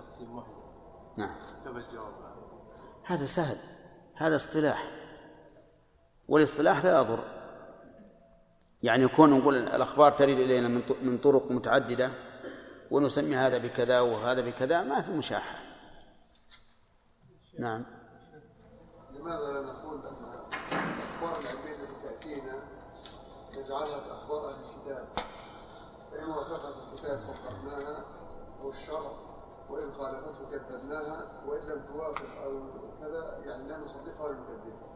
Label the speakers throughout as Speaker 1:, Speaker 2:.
Speaker 1: تقسيم واحد.
Speaker 2: نعم.
Speaker 1: كيف الجواب؟
Speaker 2: هذا سهل. هذا اصطلاح. والاصطلاح لا يضر. يعني يكون نقول الأخبار ترد إلينا من طرق متعددة ونسمي هذا بكذا وهذا بكذا ما في مشاحة. نعم.
Speaker 3: لماذا لا نقول أن الأخبار العلمية التي تأتينا نجعلها كأخبار أهل الكتاب؟ فإن وافقت الكتاب صدقناها أو الشرع وإن خالفته كذبناها وإن لم توافق أو كذا يعني لا نصدقها ولا نكذبها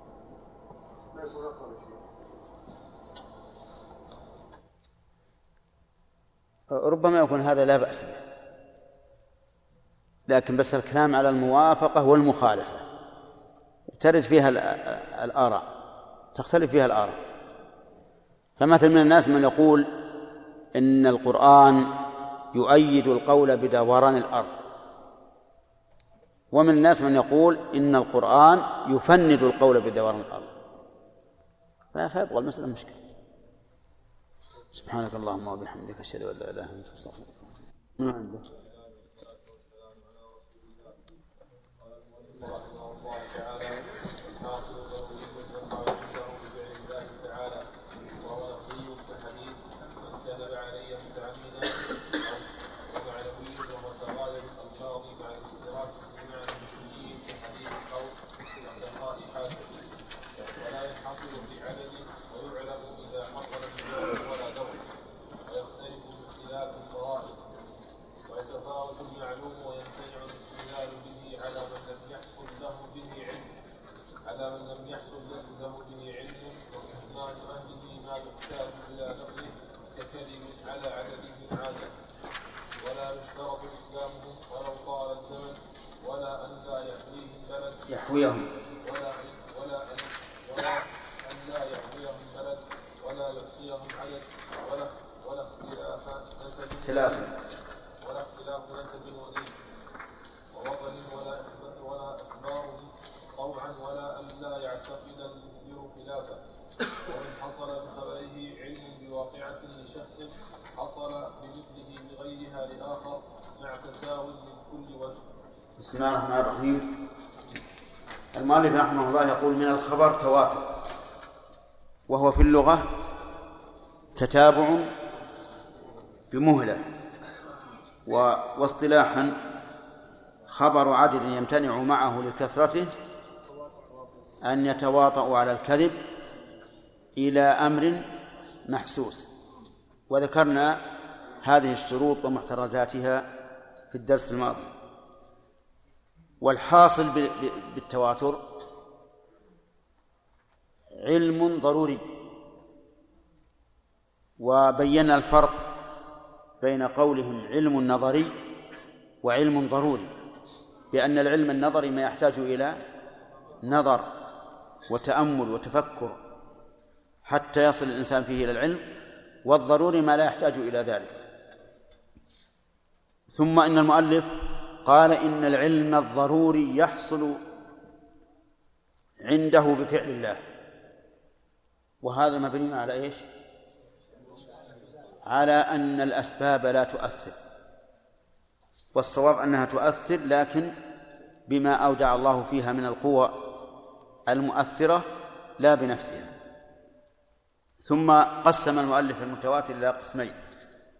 Speaker 3: ما يكون أقرب شيء؟
Speaker 2: ربما يكون هذا لا بأس به. لكن بس الكلام على الموافقة والمخالفة. ترد فيها الآراء. تختلف فيها الآراء. فمثل من الناس من يقول إن القرآن يؤيد القول بدوران الأرض. ومن الناس من يقول إن القرآن يفند القول بدوران الأرض فيبقى المسألة مشكلة. سبحانك اللهم وبحمدك أشهد أن لا إله إلا أنت أستغفرك ما عنده يحويهم
Speaker 4: ولا ولا ولا أن لا يحويهم بلد ولا يحصيهم عدد ولا ولا اختلاف نسب
Speaker 2: اختلاف
Speaker 4: ولا اختلاف نسب ودين ووطن ولا ولا إخبارهم طوعا ولا أن لا يعتقد المخبر خلافه وإن حصل بخبره علم بواقعة لشخص حصل بمثله بغيرها لآخر مع تساو من كل وجه.
Speaker 2: بسم الله الرحمن الرحيم المؤلف رحمه الله يقول من الخبر تواتر وهو في اللغة تتابع بمهلة واصطلاحا خبر عدد يمتنع معه لكثرته أن يتواطؤ على الكذب إلى أمر محسوس. وذكرنا هذه الشروط ومحترزاتها في الدرس الماضي. والحاصل بالتواتر علم ضروري. وبينا الفرق بين قولهم علم نظري وعلم ضروري بأن العلم النظري ما يحتاج إلى نظر وتأمل وتفكر حتى يصل الإنسان فيه إلى العلم والضروري ما لا يحتاج إلى ذلك. ثم إن المؤلف قال إن العلم الضروري يحصل عنده بفعل الله. وهذا مبني على إيش؟ على أن الأسباب لا تؤثر. والصواب أنها تؤثر لكن بما أودع الله فيها من القوى المؤثرة لا بنفسها. ثم قسم المؤلف المتواتر إلى قسمين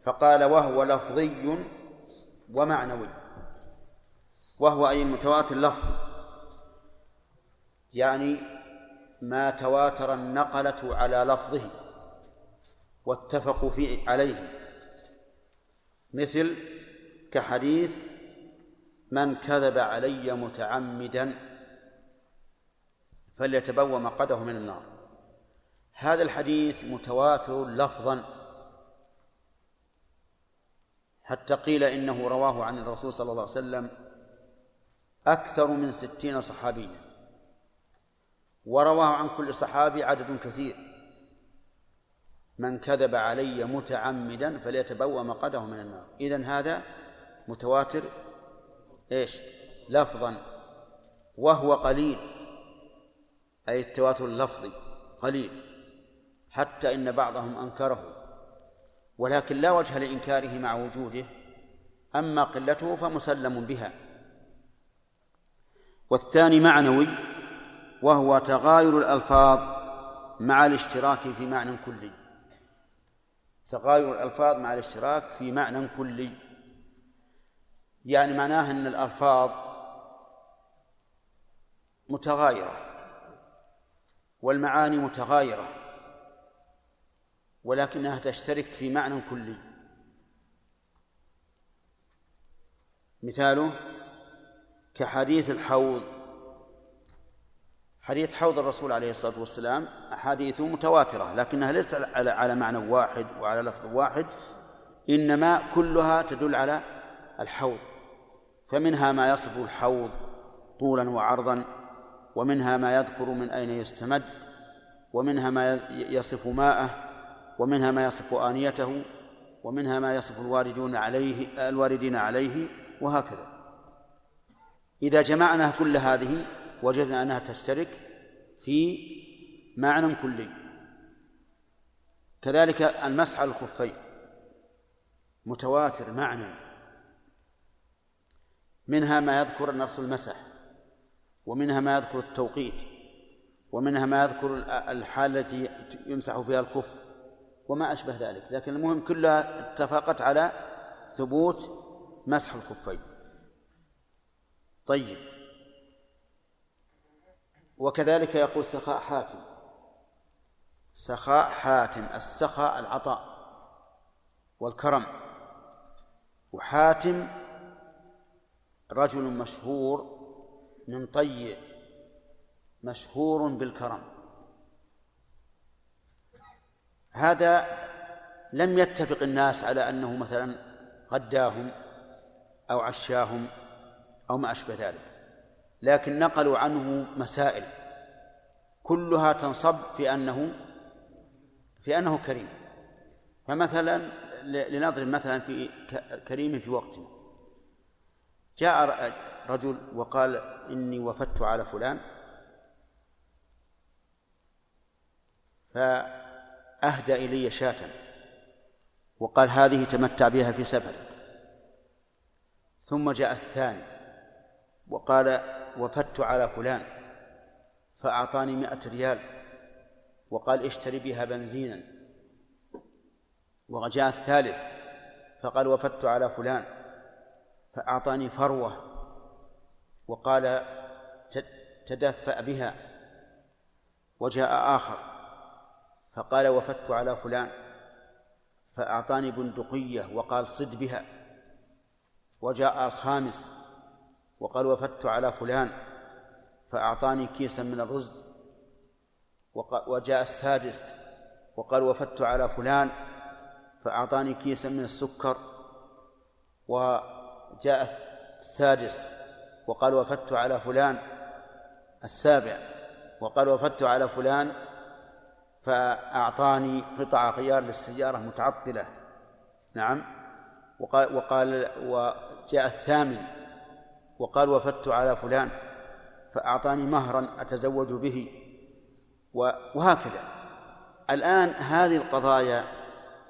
Speaker 2: فقال وهو لفظي ومعنوي. وهو أي المتواتر لفظ يعني ما تواتر النقلة على لفظه. واتفقوا فيه عليه. مثل كحديث من كذب علي متعمدا فليتبوى مقده من النار. هذا الحديث متواتر لفظا. حتى قيل إنه رواه عن الرسول صلى الله عليه وسلم أكثر من ستين صحابيا. ورواه عن كل صحابي عدد كثير. من كذب علي متعمدا فليتبوأ مقعده من النار. إذن هذا متواتر إيش؟ لفظا. وهو قليل. أي التواتر اللفظي قليل. حتى إن بعضهم أنكره. ولكن لا وجه لإنكاره مع وجوده. أما قلته فمسلم بها. والثاني معنوي وهو تغاير الألفاظ مع الاشتراك في معنى كلي. تغاير الألفاظ مع الاشتراك في معنى كلي. يعني معناه أن الألفاظ متغايرة والمعاني متغايرة ولكنها تشترك في معنى كلي. مثاله كحديث الحوض. حديث حوض الرسول عليه الصلاة والسلام أحاديث متواترة لكنها ليست على معنى واحد وعلى لفظ واحد إنما كلها تدل على الحوض. فمنها ما يصف الحوض طولا وعرضا ومنها ما يذكر من أين يستمد ومنها ما يصف ماءه ومنها ما يصف آنيته ومنها ما يصف الواردون عليه الواردين عليه وهكذا. إذا جمعنا كل هذه وجدنا أنها تشترك في معنى كلي. كذلك المسح على الخفين متواتر معنى. منها ما يذكر نفس المسح ومنها ما يذكر التوقيت ومنها ما يذكر الحال التي يمسح فيها الخف وما أشبه ذلك. لكن المهم كلها اتفقت على ثبوت مسح الخفين. طيب. وكذلك يقول سخاء حاتم. سخاء حاتم السخاء العطاء والكرم. وحاتم رجل مشهور من طي مشهور بالكرم. هذا لم يتفق الناس على أنه مثلا غداهم أو عشاهم. أو ما أشبه ذلك. لكن نقلوا عنه مسائل. كلها تنصب في أنه في أنه كريم. فمثلا لنضرب مثلا في كريم في وقتنا. جاء رجل وقال إني وفدت على فلان. فأهدى إلي شاة. وقال هذه تمتع بها في سفرك. ثم جاء الثاني. وقال وفدت على فلان فأعطاني مائة ريال وقال اشتري بها بنزينا. وجاء الثالث فقال وفدت على فلان فأعطاني فروة وقال تدفأ بها وجاء آخر فقال وفدت على فلان فأعطاني بندقية وقال صد بها وجاء الخامس وقال وفدت على فلان فأعطاني كيسا من الرز وجاء السادس وقال وفدت على فلان فأعطاني كيسا من السكر وجاء السادس وقال وفدت على فلان السابع وقال وفدت على فلان فأعطاني قطع غيار للسيارة متعطلة. نعم. وقال, وقال وجاء الثامن وقال وفدت على فلان فأعطاني مهرا أتزوج به وهكذا. الآن هذه القضايا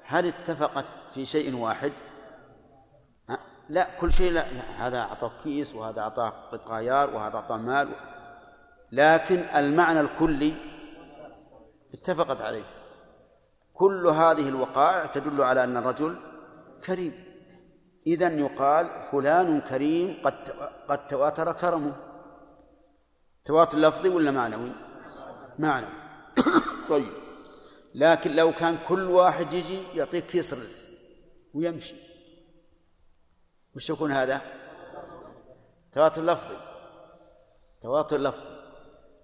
Speaker 2: هل اتفقت في شيء واحد؟ لا كل شيء لا. هذا أعطاه كيس وهذا أعطاه قطع غيار وهذا أعطاه مال. لكن المعنى الكلي اتفقت عليه. كل هذه الوقائع تدل على أن الرجل كريم. إذا يقال فلان كريم قد قد تواتر كرمه. تواتر لفظي ولا معنوي؟ معنوي. طيب. لكن لو كان كل واحد يجي يعطيك كيس رز ويمشي. وش يكون هذا؟ تواتر لفظي. تواتر لفظي.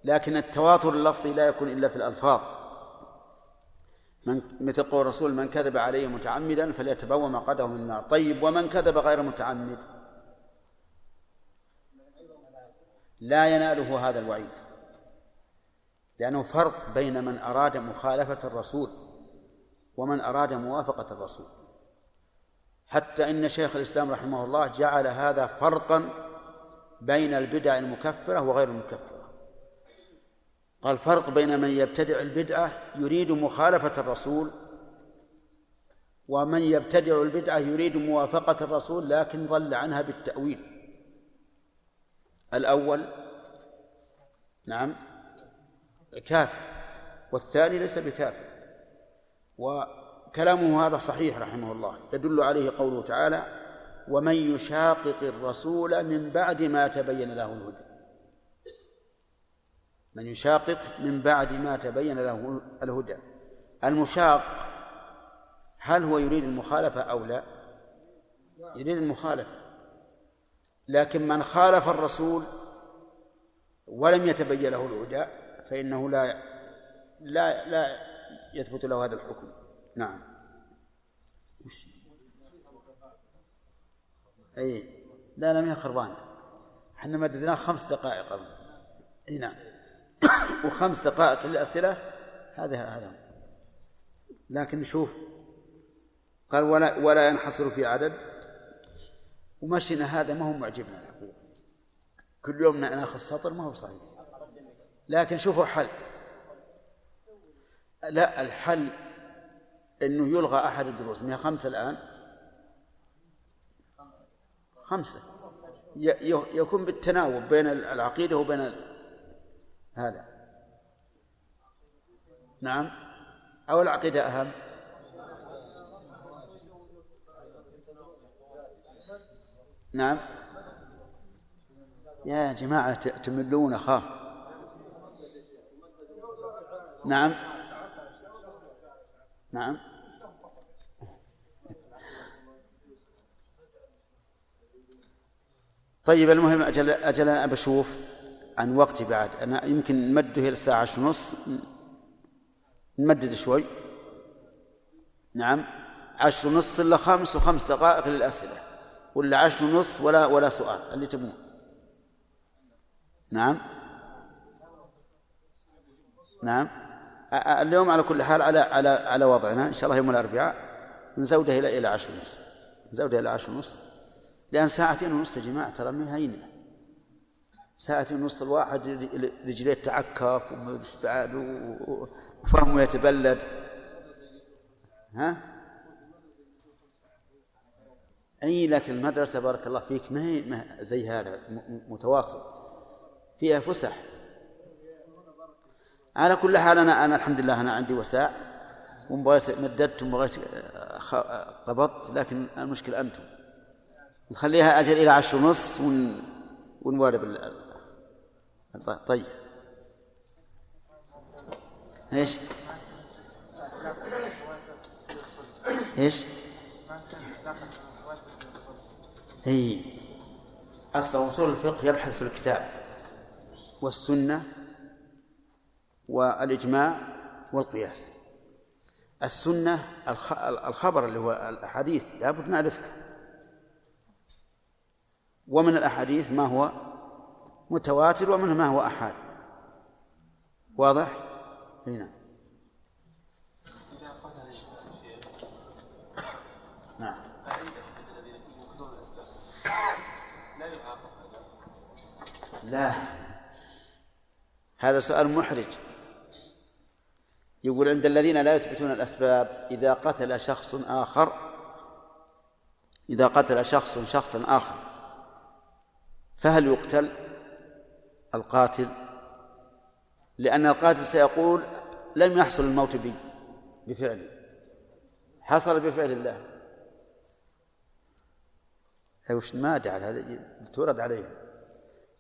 Speaker 2: لكن التواتر اللفظي لا يكون إلا في الألفاظ. من مثل قول الرسول من كذب علي متعمدا فليتبوأ مقعده من النار. طيب ومن كذب غير متعمد؟ لا يناله هذا الوعيد لأنه فرق بين من أراد مخالفة الرسول ومن أراد موافقة الرسول. حتى إن شيخ الإسلام رحمه الله جعل هذا فرقا بين البدع المكفرة وغير المكفرة. قال فرق بين من يبتدع البدعة يريد مخالفة الرسول ومن يبتدع البدعة يريد موافقة الرسول لكن ضل عنها بالتأويل. الأول نعم كافر والثاني ليس بكافر وكلامه هذا صحيح رحمه الله يدل عليه قوله تعالى ومن يشاقق الرسول من بعد ما تبين له الهدى. من يشاقق من بعد ما تبين له الهدى. المشاق هل هو يريد المخالفة أو لا؟ يريد المخالفة. لكن من خالف الرسول ولم يتبين له الهدى فإنه لا لا لا يثبت له هذا الحكم. نعم. وش؟ اي لا لا ما هي خربانة. إحنا مددناه خمس دقائق اي نعم. وخمس دقائق للأسئلة هذا هذا. لكن نشوف قال ولا ولا ينحصر في عدد. ومشينا هذا ما هو معجبنا الحقيقة كل يوم ناخذ سطر ما هو صحيح. لكن شوفوا حل لا الحل إنه يلغى أحد الدروس. هي خمسة الآن. خمسة. يكون بالتناوب بين العقيدة وبين هذا. نعم. أو العقيدة أهم؟ نعم. يا جماعة تملون أخاه. نعم. نعم. طيب المهم أجل أجل أنا بشوف عن وقتي بعد. أنا يمكن نمده إلى الساعة عشر ونص. نمدد شوي. نعم. عشر ونص إلا خمس وخمس دقائق للأسئلة. ولا عشر ونص ولا ولا سؤال اللي تبون. نعم. نعم. اليوم على كل حال على على على وضعنا. إن شاء الله يوم الأربعاء نزوده إلى إلى عشر ونص. نزوده إلى عشر ونص. لأن ساعتين ونص يا جماعة ترى من هينه ساعتين ونص الواحد رجليه تعكف وفهمه يتبلد. ها؟ أي لكن المدرسة بارك الله فيك ما هي زي هذا متواصل. فيها فسح. على كل حال أنا أنا الحمد لله أنا عندي وساع. وبغيت مددت وبغيت قبضت لكن المشكلة أنتم. نخليها أجل إلى عشر ونص ون... ونوارب طيب إيش؟ إيش؟ إي. أصل أصول الفقه يبحث في الكتاب والسنة والإجماع والقياس. السنة الخبر اللي هو الأحاديث لابد نعرفه ومن الأحاديث ما هو؟ متواتر ومنه ما هو أحاد واضح؟ هنا نعم. لا. هذا سؤال محرج. يقول عند الذين لا يثبتون الأسباب إذا قتل شخص آخر إذا قتل شخص شخصا آخر فهل يقتل؟ القاتل لأن القاتل سيقول لم يحصل الموت بي بفعلي حصل بفعل الله. وش ما على هذا تورد عليه.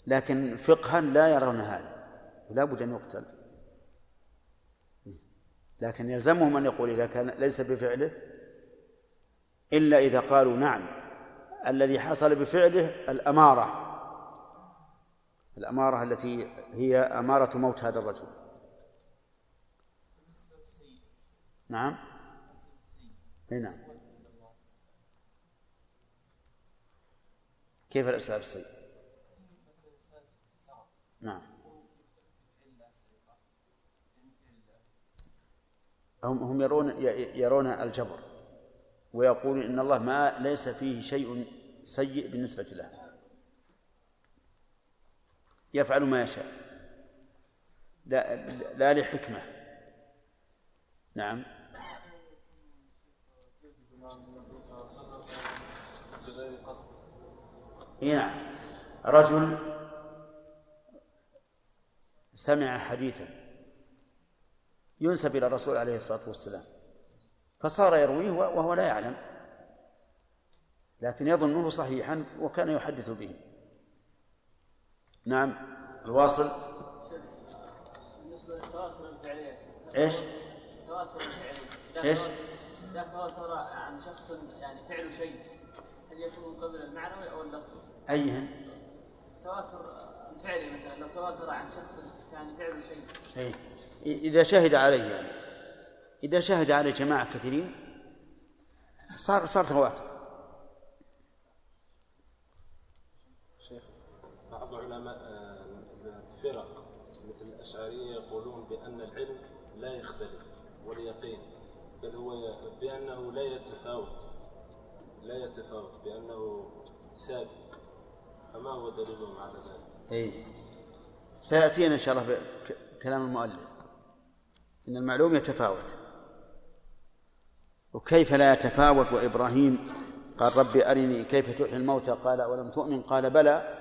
Speaker 2: لكن فقها لا يرون هذا لا بد أن يقتل. لكن يلزمهم أن يقول إذا كان ليس بفعله إلا إذا قالوا نعم الذي حصل بفعله الأمارة. الأمارة التي هي أمارة موت هذا الرجل. نعم. نعم. كيف الأسباب السيئة؟ نعم. هم هم يرون يرون الجبر ويقولون إن الله ما ليس فيه شيء سيء بالنسبة له. يفعل ما يشاء. لا, لا لحكمة. نعم. هنا نعم. رجل سمع حديثا ينسب إلى الرسول عليه الصلاة والسلام فصار يرويه وهو لا يعلم لكن يظنه صحيحا وكان يحدث به. نعم الواصل
Speaker 1: بالنسبة للتواتر الفعلية
Speaker 2: إيش؟
Speaker 1: التواتر الفعلي
Speaker 2: إيش؟
Speaker 1: إذا تواتر عن شخص يعني فعل شيء هل يكون قبل المعنوي أو اللفظي؟
Speaker 2: أيهن؟
Speaker 1: تواتر الفعلي مثلا لو تواتر عن شخص يعني فعل شيء
Speaker 2: أي. إذا شهد عليه يعني إذا شهد عليه جماعة كثيرين صار صار تواتر
Speaker 5: شيخ بعض علماء آه، الفرق مثل الأشعرية يقولون بأن العلم لا يختلف واليقين بل هو بأنه لا يتفاوت لا يتفاوت بأنه ثابت. فما هو دليلهم على ذلك؟
Speaker 2: أي سيأتينا إن شاء الله كلام المؤلف. إن المعلوم يتفاوت. وكيف لا يتفاوت؟ وإبراهيم قال ربي أرني كيف تحيي الموتى؟ قال ولم تؤمن؟ قال بلى.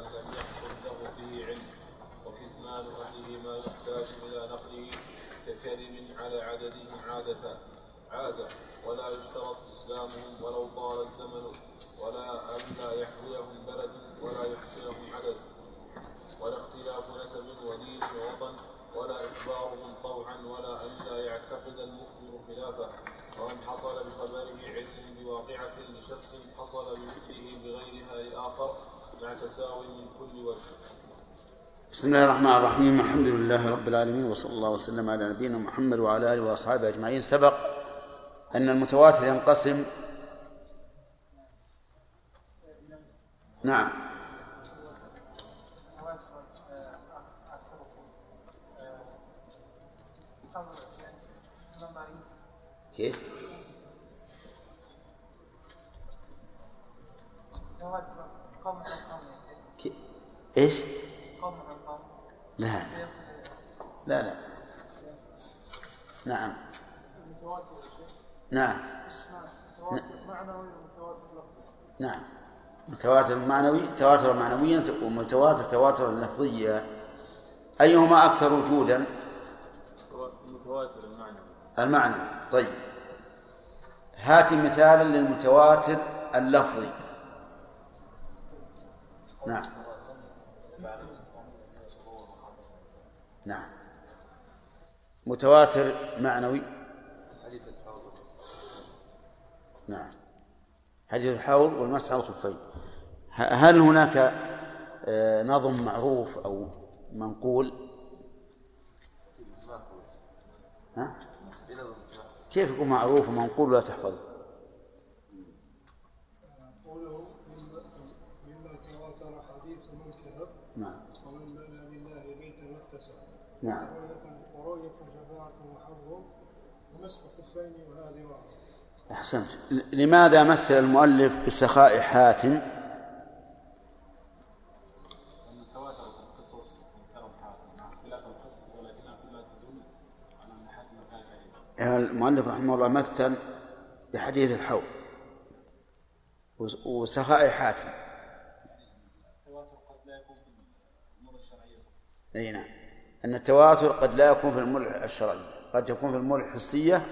Speaker 2: عن أهله ما
Speaker 4: يحتاج إلى نقله ككلم على عددهم عادة عادة. ولا يشترط إسلامهم ولو طال الزمن ولا ألا يحويهم بلد ولا يحصيهم عدد. ولا اختلاف نسب ودين ووطن ولا إخبارهم طوعا ولا ألا يعتقد المخبر خلافه. ومن حصل بخبره علم بواقعة لشخص حصل بمثله بغيرها لآخر مع تساوي
Speaker 2: من كل وجه. بسم الله الرحمن الرحيم الحمد لله رب العالمين وصلى الله وسلم على نبينا محمد وعلى آله وأصحابه أجمعين سبق أن المتواتر ينقسم نعم كيف؟ إيش؟ لا. لا لا. نعم. نعم. نعم. متواتر معنوي تواتر معنويا ومتواتر تواتر لفظيا أيهما أكثر وجودا؟
Speaker 5: المتواتر المعنوي.
Speaker 2: المعنوي. طيب. هات مثالا للمتواتر اللفظي. نعم. نعم. متواتر معنوي. حديث الحوض. نعم. حديث الحوض والمسح على الخفين هل هناك آه، نظم معروف أو منقول؟ ها؟ كيف يكون معروف ومنقول ولا تحفظ نعم. ورؤية جماعة وحظ ومسح خفين وهذه أحسنت. لماذا مثل المؤلف بسخاء حاتم المؤلف رحمه الله مثل بحديث الحوض وسخاء حاتم أي نعم. أن التواتر قد لا يكون في الأمور الشرعية قد يكون في الأمور الحسية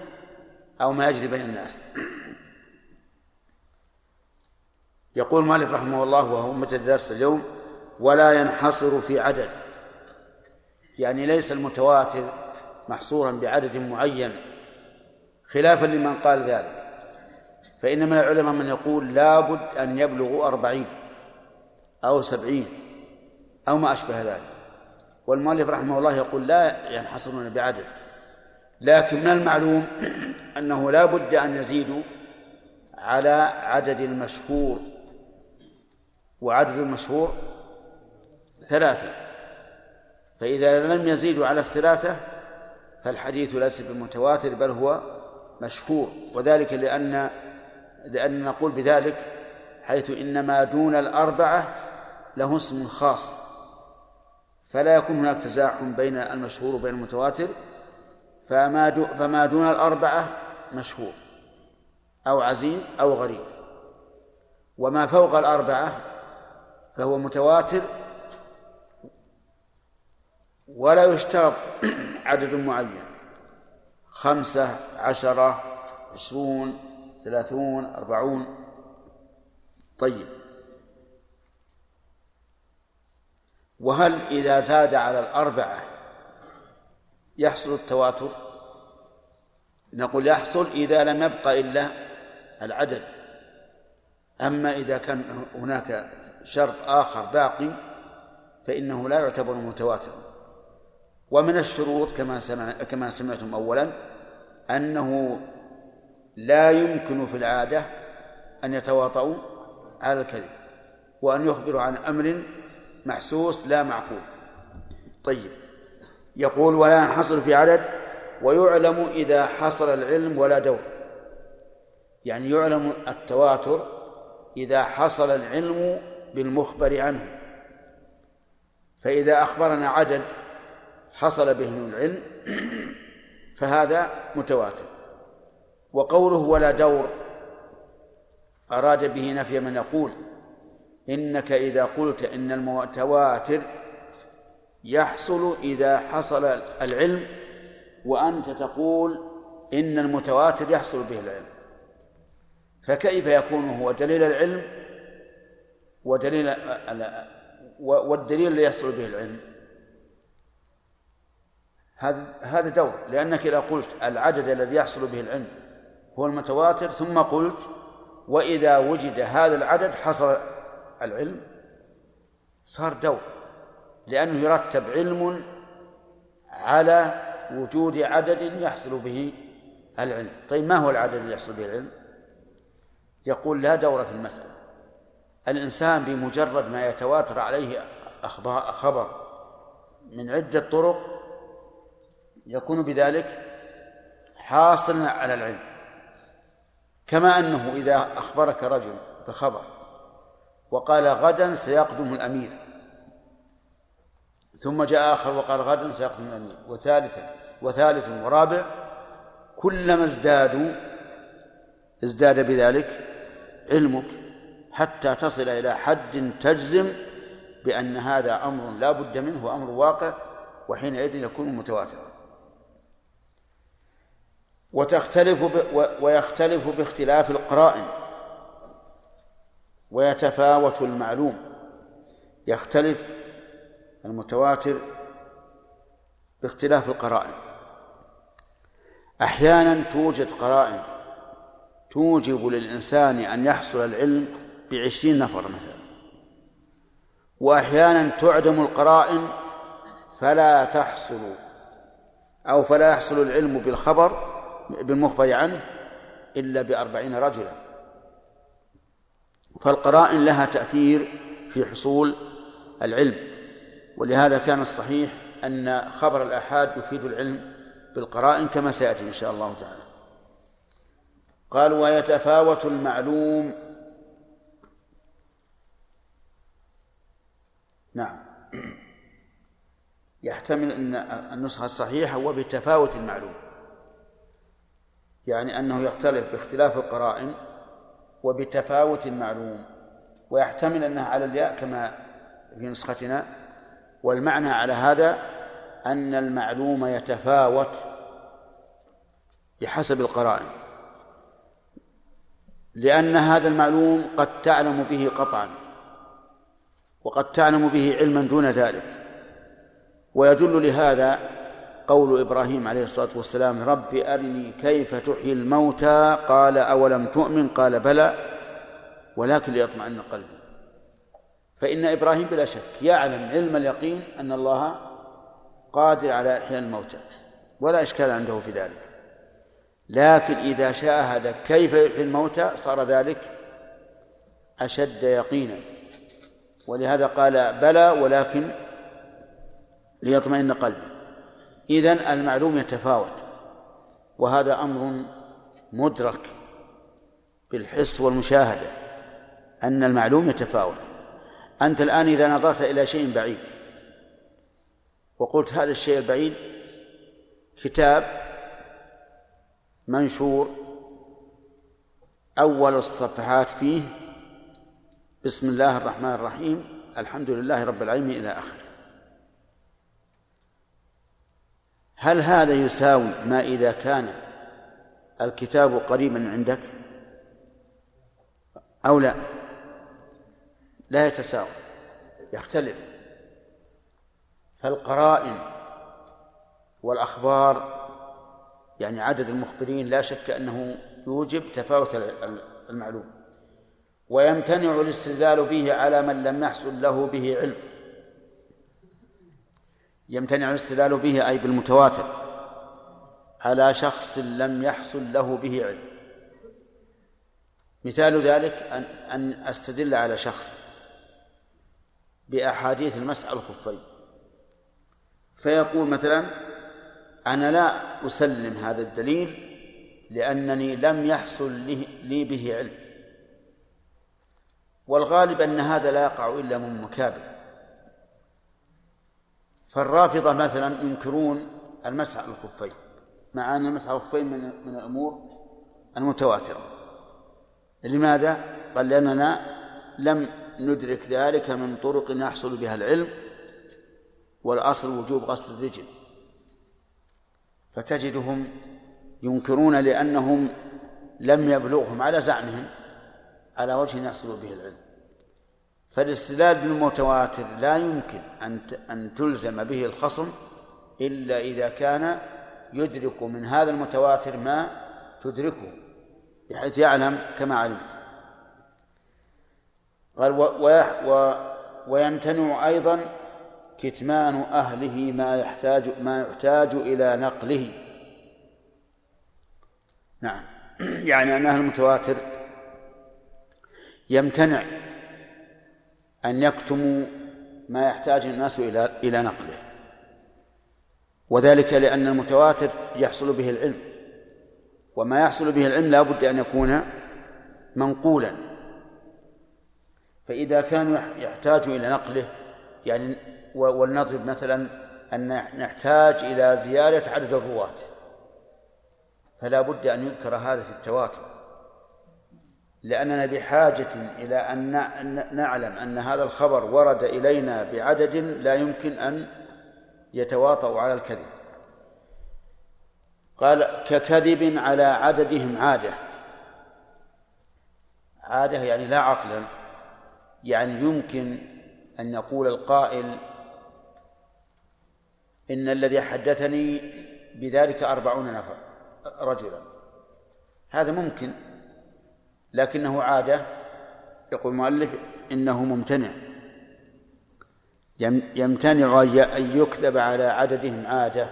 Speaker 2: أو ما يجري بين الناس. يقول مالك رحمه الله وهو متى الدرس اليوم ولا ينحصر في عدد. يعني ليس المتواتر محصورا بعدد معين خلافا لمن قال ذلك. فإن من العلماء من يقول لابد أن يبلغوا أربعين أو سبعين أو ما أشبه ذلك. والمؤلف رحمه الله يقول لا ينحصرون بعدد لكن من المعلوم أنه لا بد أن يزيدوا على عدد المشهور وعدد المشهور ثلاثة فإذا لم يزيدوا على الثلاثة فالحديث ليس بمتواتر بل هو مشهور وذلك لأن لأن نقول بذلك حيث إن ما دون الأربعة له اسم خاص. فلا يكون هناك تزاحم بين المشهور وبين المتواتر فما دو فما دون الأربعة مشهور أو عزيز أو غريب. وما فوق الأربعة فهو متواتر ولا يشترط عدد معين. خمسة عشرة عشرون ثلاثون أربعون. طيب. وهل إذا زاد على الأربعة يحصل التواتر؟ نقول يحصل إذا لم يبق إلا العدد. أما إذا كان هناك شرط آخر باقي فإنه لا يعتبر متواترا ومن الشروط كما سمع كما سمعتم أولا أنه لا يمكن في العادة أن يتواطؤوا على الكذب وأن يخبروا عن أمر محسوس لا معقول. طيب. يقول ولا ينحصر في عدد ويعلم إذا حصل العلم ولا دور. يعني يعلم التواتر إذا حصل العلم بالمخبر عنه. فإذا أخبرنا عدد حصل به العلم فهذا متواتر. وقوله ولا دور أراد به نفي من يقول. إنك إذا قلت إن المتواتر يحصل إذا حصل العلم وأنت تقول إن المتواتر يحصل به العلم. فكيف يكون هو دليل العلم ودليل والدليل اللي يحصل به العلم؟ هذا هذا دور. لأنك إذا قلت العدد الذي يحصل به العلم هو المتواتر ثم قلت وإذا وجد هذا العدد حصل العلم صار دور لأنه يرتب علم على وجود عدد يحصل به العلم. طيب ما هو العدد اللي يحصل به العلم؟ يقول لا دور في المسألة. الإنسان بمجرد ما يتواتر عليه خبر من عدة طرق يكون بذلك حاصلا على العلم. كما أنه إذا أخبرك رجل بخبر وقال غدا سيقدم الأمير. ثم جاء آخر وقال غدا سيقدم الأمير. وثالثا وثالث ورابع كلما ازدادوا ازداد بذلك علمك حتى تصل إلى حد تجزم بأن هذا أمر لا بد منه وأمر واقع وحينئذ يكون متواترا. وتختلف ب... ويختلف باختلاف القرائن. ويتفاوت المعلوم. يختلف المتواتر باختلاف القرائن. أحيانا توجد قرائن توجب للإنسان أن يحصل العلم بعشرين نفر مثلا. وأحيانا تعدم القرائن فلا تحصل أو فلا يحصل العلم بالخبر بالمخبر عنه إلا بأربعين رجلا. فالقرائن لها تأثير في حصول العلم ولهذا كان الصحيح أن خبر الآحاد يفيد العلم بالقرائن كما سيأتي إن شاء الله تعالى. قال ويتفاوت المعلوم. نعم. يحتمل أن النسخة الصحيحة هو بتفاوت المعلوم يعني أنه يختلف باختلاف القرائن وبتفاوت المعلوم ويحتمل أنها على الياء كما في نسختنا. والمعنى على هذا أن المعلوم يتفاوت بحسب القرائن لأن هذا المعلوم قد تعلم به قطعا وقد تعلم به علما دون ذلك. ويدل لهذا قول إبراهيم عليه الصلاة والسلام رب أرني كيف تحيي الموتى؟ قال أولم تؤمن؟ قال بلى ولكن ليطمئن قلبي. فإن إبراهيم بلا شك يعلم علم اليقين أن الله قادر على إحياء الموتى ولا إشكال عنده في ذلك. لكن إذا شاهد كيف يحيي الموتى؟ صار ذلك أشد يقينا. ولهذا قال بلى ولكن ليطمئن قلبه إذن المعلوم يتفاوت وهذا أمر مدرك بالحس والمشاهدة أن المعلوم يتفاوت. أنت الآن إذا نظرت إلى شيء بعيد وقلت هذا الشيء البعيد كتاب منشور أول الصفحات فيه بسم الله الرحمن الرحيم الحمد لله رب العالمين إلى آخره. هل هذا يساوي ما إذا كان الكتاب قريبا عندك؟ أو لا؟ لا يتساوى يختلف. فالقرائن والأخبار يعني عدد المخبرين لا شك أنه يوجب تفاوت المعلوم. ويمتنع الاستدلال به على من لم يحصل له به علم. يمتنع الاستدلال به أي بالمتواتر. على شخص لم يحصل له به علم. مثال ذلك أن أن أستدل على شخص بأحاديث المسح الخفين. فيقول مثلا أنا لا أسلم هذا الدليل لأنني لم يحصل لي به علم. والغالب أن هذا لا يقع إلا من مكابر. فالرافضة مثلا ينكرون المسح على الخفين مع أن المسح على الخفين من من الأمور المتواترة. لماذا؟ قال لأننا لم ندرك ذلك من طرق يحصل بها العلم والأصل وجوب غسل الرجل. فتجدهم ينكرون لأنهم لم يبلغهم على زعمهم على وجه يحصل به العلم. فالاستدلال بالمتواتر لا يمكن أن أن تلزم به الخصم إلا إذا كان يدرك من هذا المتواتر ما تدركه بحيث يعلم كما علمت. قال و و ويمتنع أيضا كتمان أهله ما يحتاج ما يحتاج إلى نقله. نعم. يعني أن أهل المتواتر يمتنع أن يكتموا ما يحتاج الناس إلى إلى نقله. وذلك لأن المتواتر يحصل به العلم. وما يحصل به العلم لا بد أن يكون منقولا. فإذا كانوا يحتاج إلى نقله يعني ولنضرب مثلا أن نحتاج إلى زيادة عدد الرواة فلا بد أن يذكر هذا في التواتر. لأننا بحاجة إلى أن نعلم أن هذا الخبر ورد إلينا بعدد لا يمكن أن يتواطؤ على الكذب. قال ككذب على عددهم عادة. عادة يعني لا عقلا يعني يمكن أن يقول القائل إن الذي حدثني بذلك أربعون نفر رجلا. هذا ممكن لكنه عادة يقول المؤلف إنه ممتنع. يمتنع أن يكذب على عددهم عادة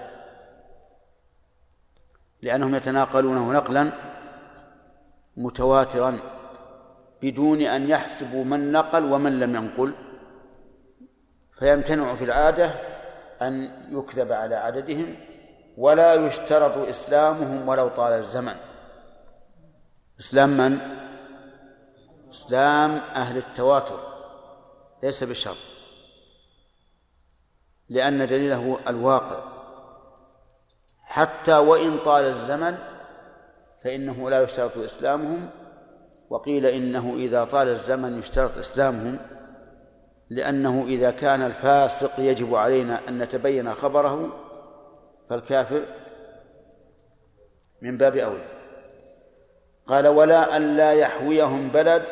Speaker 2: لأنهم يتناقلونه نقلا متواترا بدون أن يحسبوا من نقل ومن لم ينقل. فيمتنع في العادة أن يكذب على عددهم ولا يشترط إسلامهم ولو طال الزمن. إسلام من؟ إسلام أهل التواتر ليس بشرط لأن دليله الواقع. حتى وإن طال الزمن فإنه لا يشترط إسلامهم وقيل إنه إذا طال الزمن يشترط إسلامهم لأنه إذا كان الفاسق يجب علينا أن نتبين خبره فالكافر من باب أولى. قال ولا أن لا يحويهم بلد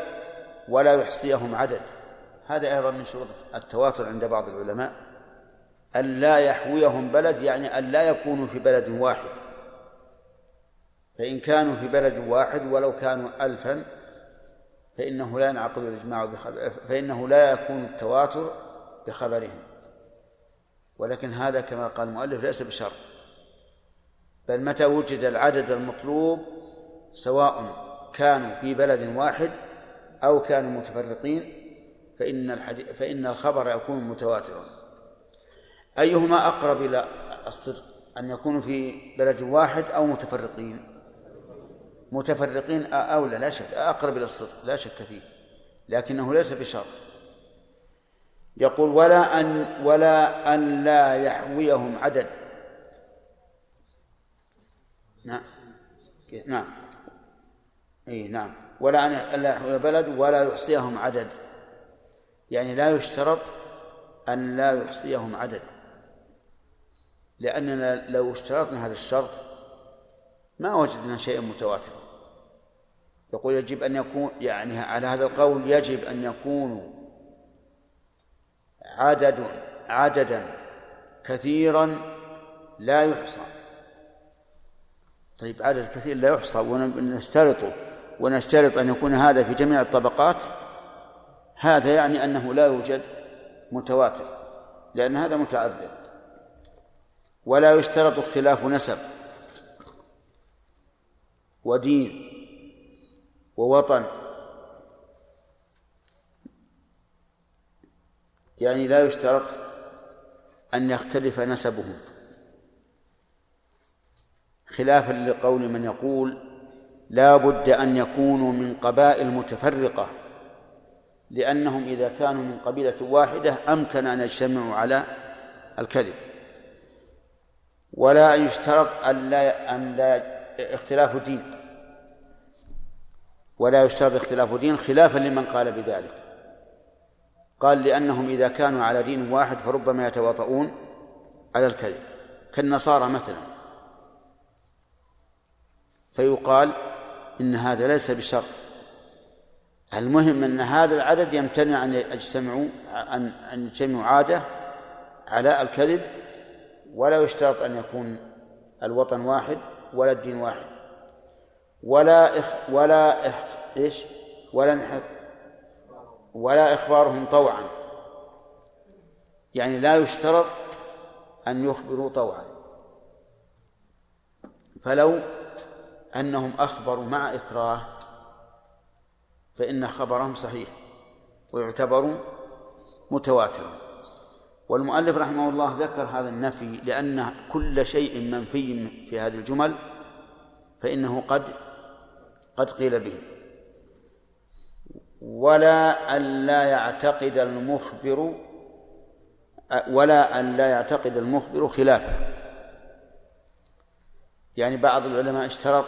Speaker 2: ولا يحصيهم عدد. هذا أيضا من شروط التواتر عند بعض العلماء. أن لا يحويهم بلد يعني أن لا يكونوا في بلد واحد. فإن كانوا في بلد واحد ولو كانوا ألفا فإنه لا ينعقد الإجماع بخبر فإنه لا يكون التواتر بخبرهم. ولكن هذا كما قال المؤلف ليس بشرط. بل متى وجد العدد المطلوب سواء كانوا في بلد واحد أو كانوا متفرقين فإن الحديث فإن الخبر يكون متواترا. أيهما أقرب إلى الصدق أن يكونوا في بلد واحد أو متفرقين؟ متفرقين أولى لا شك أقرب إلى الصدق لا شك فيه لكنه ليس بشرط. يقول ولا أن ولا أن لا يحويهم عدد. نعم. نعم. اي نعم. ولا ان لا يحوي بلد ولا يحصيهم عدد. يعني لا يشترط أن لا يحصيهم عدد. لأننا لو اشترطنا هذا الشرط ما وجدنا شيئا متواترا. يقول يجب أن يكون يعني على هذا القول يجب أن يكونوا عدد عددا كثيرا لا يحصى. طيب عدد كثير لا يحصى ونشترطه. ونشترط أن يكون هذا في جميع الطبقات هذا يعني أنه لا يوجد متواتر لأن هذا متعذر ولا يشترط اختلاف نسب ودين ووطن. يعني لا يشترط أن يختلف نسبهم. خلافا لقول من يقول لا بد أن يكونوا من قبائل متفرقة لأنهم إذا كانوا من قبيلة واحدة أمكن أن يجتمعوا على الكذب. ولا يشترط أن لا أن لا اختلاف دين. ولا يشترط اختلاف دين خلافا لمن قال بذلك. قال لأنهم إذا كانوا على دين واحد فربما يتواطؤون على الكذب. كالنصارى مثلا. فيقال إن هذا ليس بشرط المهم أن هذا العدد يمتنع أن يجتمعوا أن أن يجتمعوا عادة على الكذب ولا يشترط أن يكون الوطن واحد ولا الدين واحد. ولا إخ ولا إخ إيش؟ ولا ولا إخبارهم طوعا. يعني لا يشترط أن يخبروا طوعا. فلو أنهم أخبروا مع إكراه فإن خبرهم صحيح ويعتبر متواترا والمؤلف رحمه الله ذكر هذا النفي لأن كل شيء منفي في هذه الجمل فإنه قد قد قيل به. ولا أن لا يعتقد المخبر ولا أن لا يعتقد المخبر خلافه. يعني بعض العلماء اشترط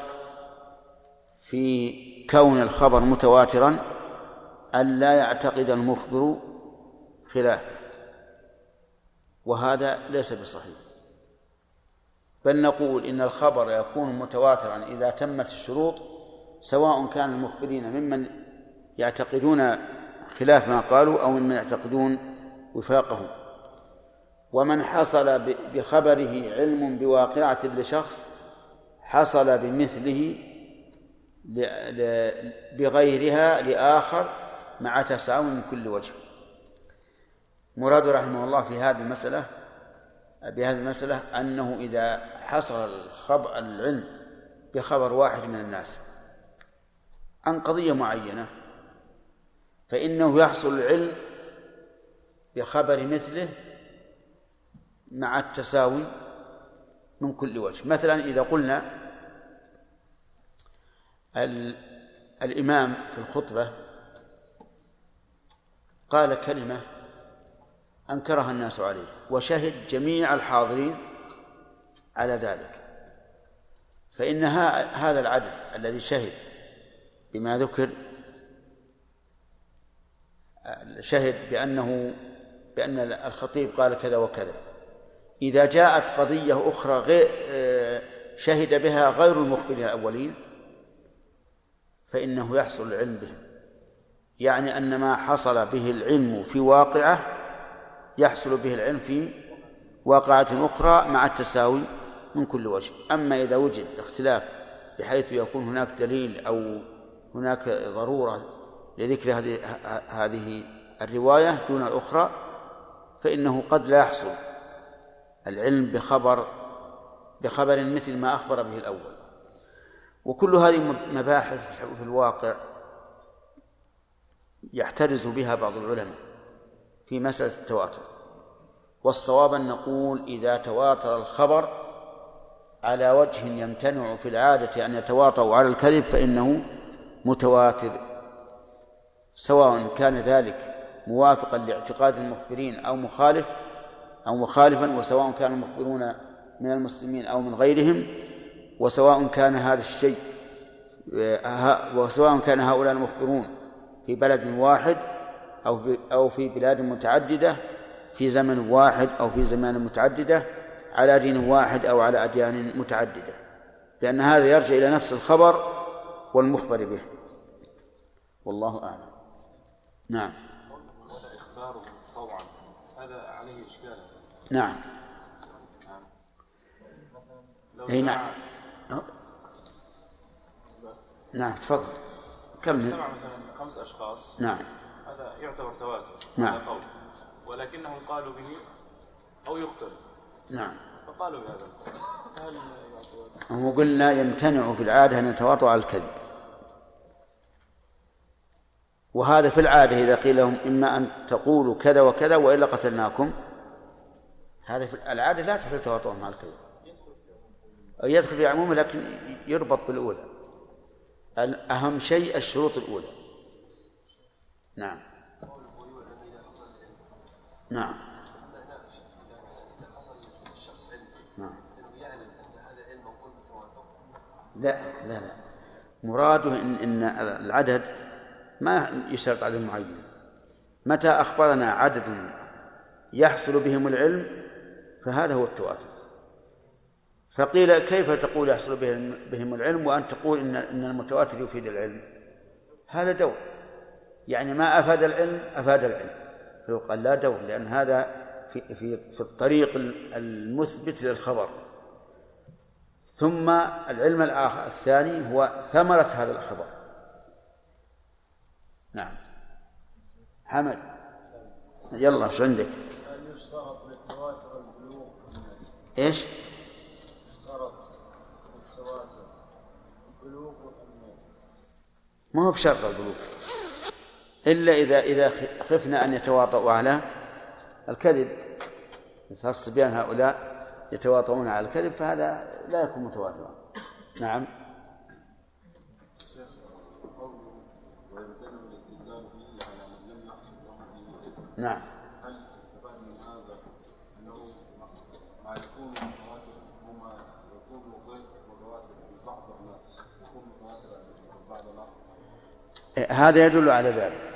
Speaker 2: في كون الخبر متواترا أن لا يعتقد المخبر خلافه وهذا ليس بصحيح. بل نقول إن الخبر يكون متواترا إذا تمت الشروط سواء كان المخبرين ممن يعتقدون خلاف ما قالوا أو ممن يعتقدون وفاقهم. ومن حصل بخبره علم بواقعة لشخص حصل بمثله بغيرها لآخر مع تساوي من كل وجه. مراد رحمه الله في هذه المسألة بهذه المسألة أنه إذا حصل الخبر العلم بخبر واحد من الناس عن قضية معينة فإنه يحصل العلم بخبر مثله مع التساوي من كل وجه. مثلا إذا قلنا الإمام في الخطبة قال كلمة أنكرها الناس عليه وشهد جميع الحاضرين على ذلك. فإن هذا العدد الذي شهد بما ذكر شهد بأنه بأن الخطيب قال كذا وكذا. إذا جاءت قضية أخرى غير آه، شهد بها غير المخبرين الأولين فإنه يحصل العلم بهم. يعني أن ما حصل به العلم في واقعة يحصل به العلم في واقعة أخرى مع التساوي من كل وجه. أما إذا وجد اختلاف بحيث يكون هناك دليل أو هناك ضرورة لذكر هذه هذه الرواية دون الأخرى فإنه قد لا يحصل العلم بخبر بخبر مثل ما أخبر به الأول. وكل هذه مباحث في الواقع يحترز بها بعض العلماء في مسألة التواتر. والصواب أن نقول إذا تواتر الخبر على وجه يمتنع في العادة أن يتواطؤ على الكذب فإنه متواتر سواء كان ذلك موافقا لاعتقاد المخبرين أو مخالف أو مخالفا وسواء كان المخبرون من المسلمين أو من غيرهم وسواء كان هذا الشيء وسواء كان هؤلاء المخبرون في بلد واحد أو أو في بلاد متعددة في زمن واحد أو في زمان متعددة على دين واحد أو على أديان متعددة. لأن هذا يرجع إلى نفس الخبر والمخبر به. والله أعلم. نعم.
Speaker 5: إخباره طوعا هذا عليه إشكال
Speaker 2: نعم.
Speaker 5: لو
Speaker 2: أي نعم. نعم تفضل. كمل
Speaker 5: مثلا خمس أشخاص.
Speaker 2: نعم.
Speaker 5: هذا يعتبر تواتر.
Speaker 2: نعم.
Speaker 5: هذا قول. ولكنهم قالوا به أو يقتل.
Speaker 2: نعم.
Speaker 5: فقالوا بهذا القول. هل
Speaker 2: قلنا يمتنع في العادة أن يتواطوا على الكذب. وهذا في العادة إذا قيل لهم إما أن تقولوا كذا وكذا وإلا قتلناكم. هذا في العادة لا تحل تواطؤهم على الكذب. يدخل في عمومه لكن يربط بالأولى. أهم شيء الشروط الأولى. نعم. نعم. نعم. لا لا لا. مراده إن, إن العدد ما يشترط عدد معين. متى أخبرنا عدد يحصل بهم العلم فهذا هو التواتر. فقيل كيف تقول يحصل بهم العلم وأن تقول إن إن المتواتر يفيد العلم؟ هذا دور. يعني ما أفاد العلم أفاد العلم. فيقال لا دور لأن هذا في في في الطريق المثبت للخبر. ثم العلم الآخر الثاني هو ثمرة هذا الخبر. نعم. حمد. يلا إيش عندك؟
Speaker 3: هل يشترط للتواتر البلوغ؟
Speaker 2: إيش؟
Speaker 3: يشترط للتواتر البلوغ والأمنية
Speaker 2: ما هو بشرط البلوغ. إلا إذا إذا خفنا أن يتواطؤوا على الكذب. مثل الصبيان هؤلاء يتواطؤون على الكذب فهذا لا يكون متواترا. نعم.
Speaker 5: ويمتنع الاستدلال به على من لم يحصل له به
Speaker 2: نعم
Speaker 5: هل يستفاد من هذا انه ما يكون متواتر وما يكون غير متواتر لبعض الناس يكون متواترا لبعض الآخر
Speaker 2: هذا يدل على ذلك.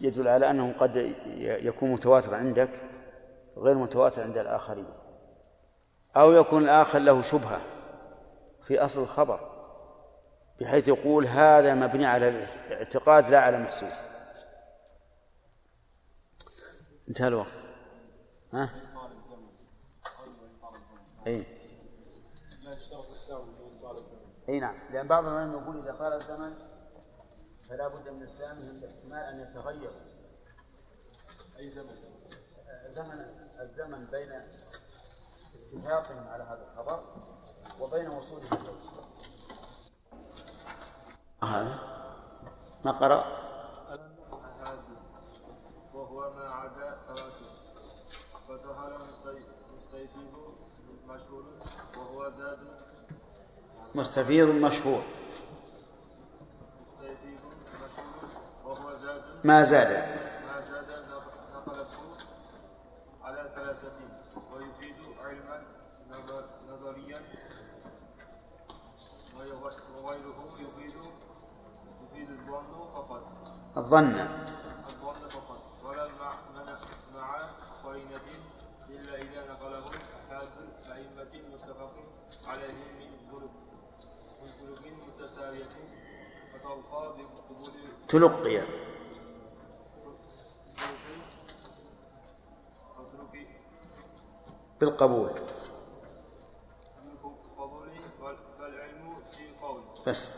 Speaker 2: يدل على أنه قد يكون متواتر عندك غير متواتر عند الآخرين. أو يكون الآخر له شبهة في أصل الخبر بحيث يقول هذا مبني على الاعتقاد لا على محسوس انتهى الوقت. ها؟ اي
Speaker 3: لا يشترط الساوي
Speaker 2: اي نعم. لأن بعض العلماء يقول إذا طال الزمن فلا بد من إسلامهم باحتمال أن يتغير
Speaker 3: أي زمن؟
Speaker 2: زمن الزمن بين اتفاقهم على هذا الخبر وبين وصولهم اليه هذا؟ ما قرأ؟
Speaker 4: وهو ما عدا مستيفيد مشهور وهو زاد.
Speaker 2: مستفيض مشهور
Speaker 4: مستيفيد مشهور وهو زاد
Speaker 2: ما زاد.
Speaker 4: ما زاد نقلته على ثلاثة. ويفيد علما نظر- نظريا. وغيره يفيد يفيد الظن فقط.
Speaker 2: الظن.
Speaker 4: الظن فقط. ولا مع قرينة إلا إذا نقله أحد أئمة متفق عليه من متساوية فتلقى بقبول
Speaker 2: تلقي
Speaker 4: طرق
Speaker 2: بالقبول. بس.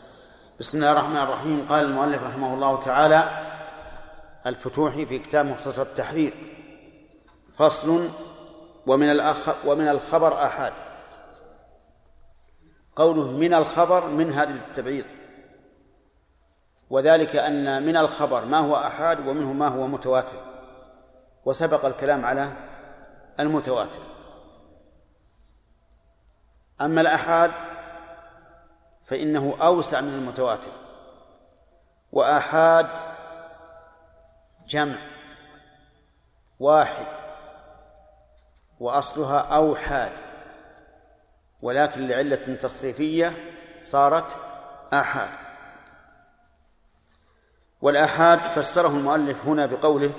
Speaker 2: بسم الله الرحمن الرحيم. قال المؤلف رحمه الله تعالى الفتوحي في كتاب مختصر التحرير. فصل ومن الأخ ومن الخبر آحاد قوله من الخبر من هذه التبعيض. وذلك أن من الخبر ما هو آحاد ومنه ما هو متواتر. وسبق الكلام على المتواتر. أما الآحاد فإنه أوسع من المتواتر وآحاد جمع واحد وأصلها أوحاد ولكن لعلة تصريفية صارت آحاد. والآحاد فسره المؤلف هنا بقوله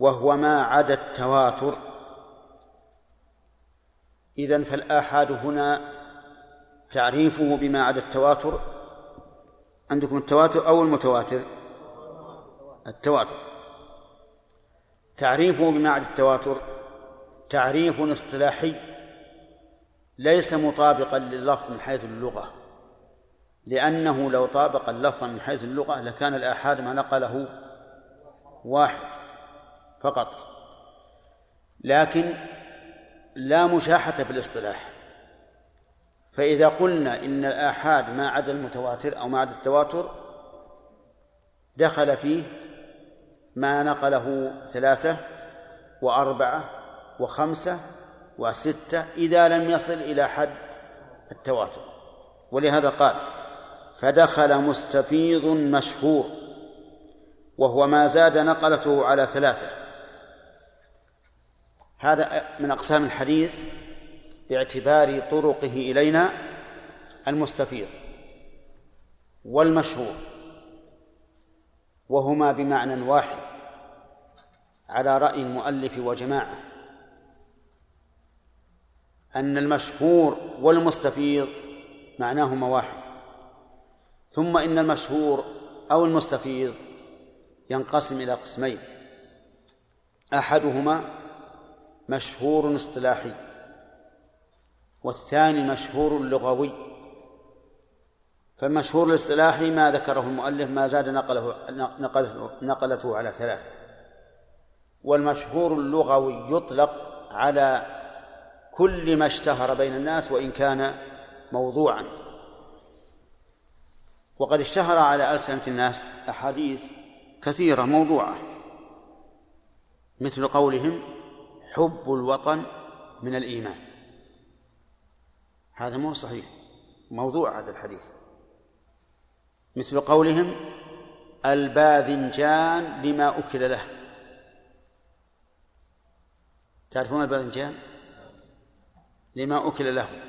Speaker 2: وهو ما عدا التواتر إذن فالآحاد هنا تعريفه بما عدا التواتر. عندكم التواتر أو المتواتر؟ التواتر. تعريفه بما عدا التواتر تعريف اصطلاحي ليس مطابقا لللفظ من حيث اللغة لأنه لو طابق اللفظ من حيث اللغة لكان الآحاد ما نقله واحد فقط. لكن لا مشاحة في الاصطلاح. فإذا قلنا إن الآحاد ما عدا المتواتر أو ما عدا التواتر دخل فيه ما نقله ثلاثة وأربعة وخمسة وستة إذا لم يصل إلى حد التواتر. ولهذا قال فدخل مستفيض مشهور وهو ما زاد نقلته على ثلاثة. هذا من أقسام الحديث باعتبار طرقه إلينا المستفيض والمشهور وهما بمعنى واحد على رأي المؤلف وجماعة أن المشهور والمستفيض معناهما واحد ثم إن المشهور أو المستفيض ينقسم إلى قسمين أحدهما مشهور اصطلاحي والثاني مشهور لغوي. فالمشهور الاصطلاحي ما ذكره المؤلف ما زاد نقله نقلته, نقلته على ثلاثة. والمشهور اللغوي يطلق على كل ما اشتهر بين الناس وإن كان موضوعا. وقد اشتهر على ألسنة الناس أحاديث كثيرة موضوعة مثل قولهم حب الوطن من الإيمان. هذا مو صحيح. موضوع هذا الحديث. مثل قولهم الباذنجان لما أكل له. تعرفون الباذنجان؟ لما أكل له.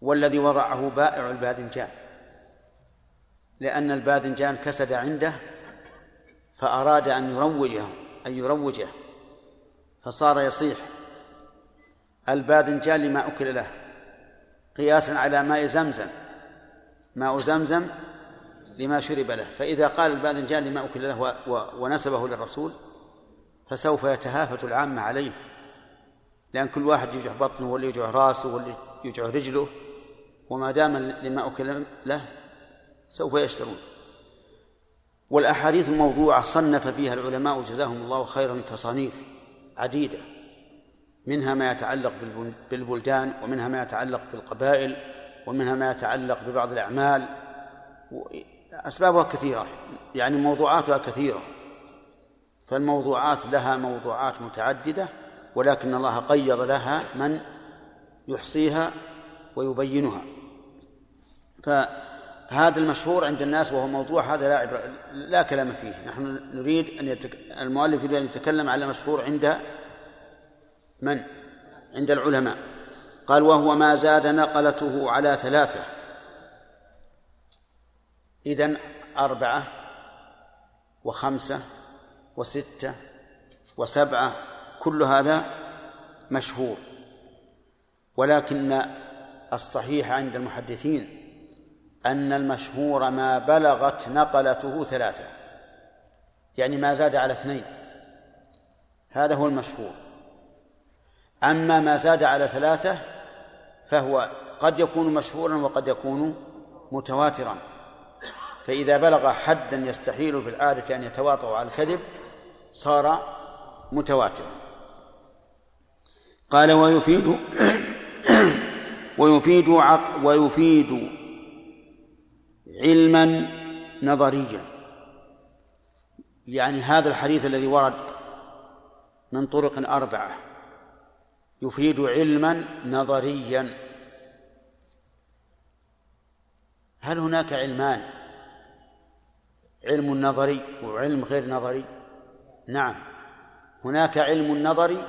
Speaker 2: والذي وضعه بائع الباذنجان. لأن الباذنجان كسد عنده فأراد أن يروجه أن يروجه. فصار يصيح. الباذنجان لما أكل له. قياسا على ماء زمزم. ماء زمزم لما شرب له. فإذا قال الباذنجان لما أكل له ونسبه للرسول فسوف يتهافت العامة عليه. لأن كل واحد يجع بطنه واللي يجع رأسه واللي يجع رجله. وما دام لما أكل له سوف يشترون. والأحاديث الموضوعة صنف فيها العلماء جزاهم الله خيرا تصانيف. عديدة منها ما يتعلق بالبلدان ومنها ما يتعلق بالقبائل ومنها ما يتعلق ببعض الأعمال أسبابها كثيرة يعني موضوعاتها كثيرة. فالموضوعات لها موضوعات متعددة ولكن الله قيض لها من يحصيها ويبينها. فهذا المشهور عند الناس وهو موضوع هذا لا عبر لا كلام فيه. نحن نريد أن يتك... المؤلف يريد أن يتكلم على مشهور عند من؟ عند العلماء. قال وهو ما زاد نقلته على ثلاثة. إذن أربعة وخمسة وستة وسبعة كل هذا مشهور. ولكن الصحيح عند المحدثين أن المشهور ما بلغت نقلته ثلاثة. يعني ما زاد على اثنين. هذا هو المشهور. أما ما زاد على ثلاثة فهو قد يكون مشهورا وقد يكون متواترا. فإذا بلغ حدا يستحيل في العادة أن يتواطؤ على الكذب صار متواترا. قال ويفيد ويفيد عق ويفيد علما نظريا. يعني هذا الحديث الذي ورد من طرق أربعة. يفيد علما نظريا. هل هناك علمان؟ علم نظري وعلم غير نظري؟ نعم. هناك علم نظري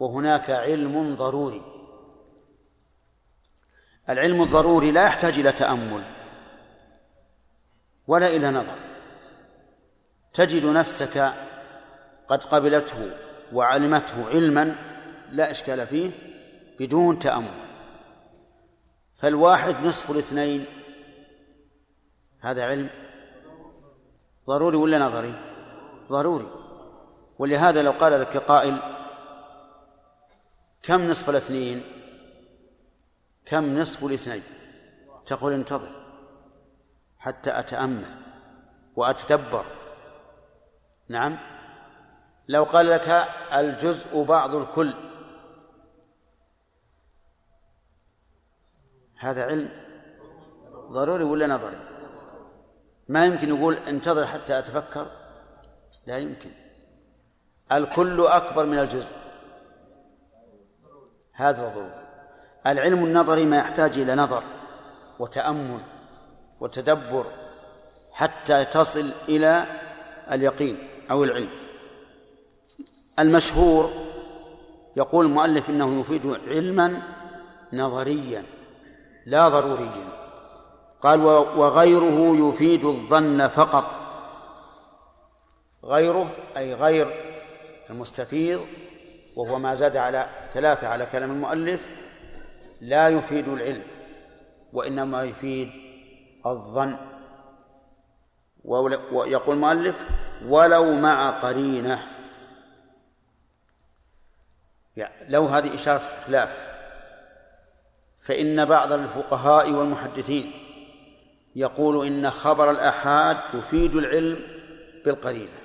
Speaker 2: وهناك علم ضروري. العلم الضروري لا يحتاج إلى تأمل. ولا إلى نظر. تجد نفسك قد قبلته وعلمته علما لا إشكال فيه بدون تأمل. فالواحد نصف الاثنين هذا علم ضروري ولا نظري؟ ضروري. ولهذا لو قال لك قائل كم نصف الاثنين؟ كم نصف الاثنين؟ تقول انتظر. حتى أتأمل وأتدبر. نعم؟ لو قال لك الجزء بعض الكل. هذا علم ضروري ولا نظري؟ ما يمكن يقول انتظر حتى أتفكر؟ لا يمكن. الكل أكبر من الجزء. هذا ضروري. العلم النظري ما يحتاج إلى نظر وتأمل. وتدبر حتى تصل إلى اليقين أو العلم. المشهور يقول المؤلف إنه يفيد علما نظريا لا ضروريا. قال وغيره يفيد الظن فقط. غيره أي غير المستفيض وهو ما زاد على ثلاثة على كلام المؤلف لا يفيد العلم وإنما يفيد الظن. ويقول المؤلف ولو مع قرينة. يعني لو هذه إشارة خلاف فإن بعض الفقهاء والمحدثين يقول إن خبر الآحاد يفيد العلم بالقرينة.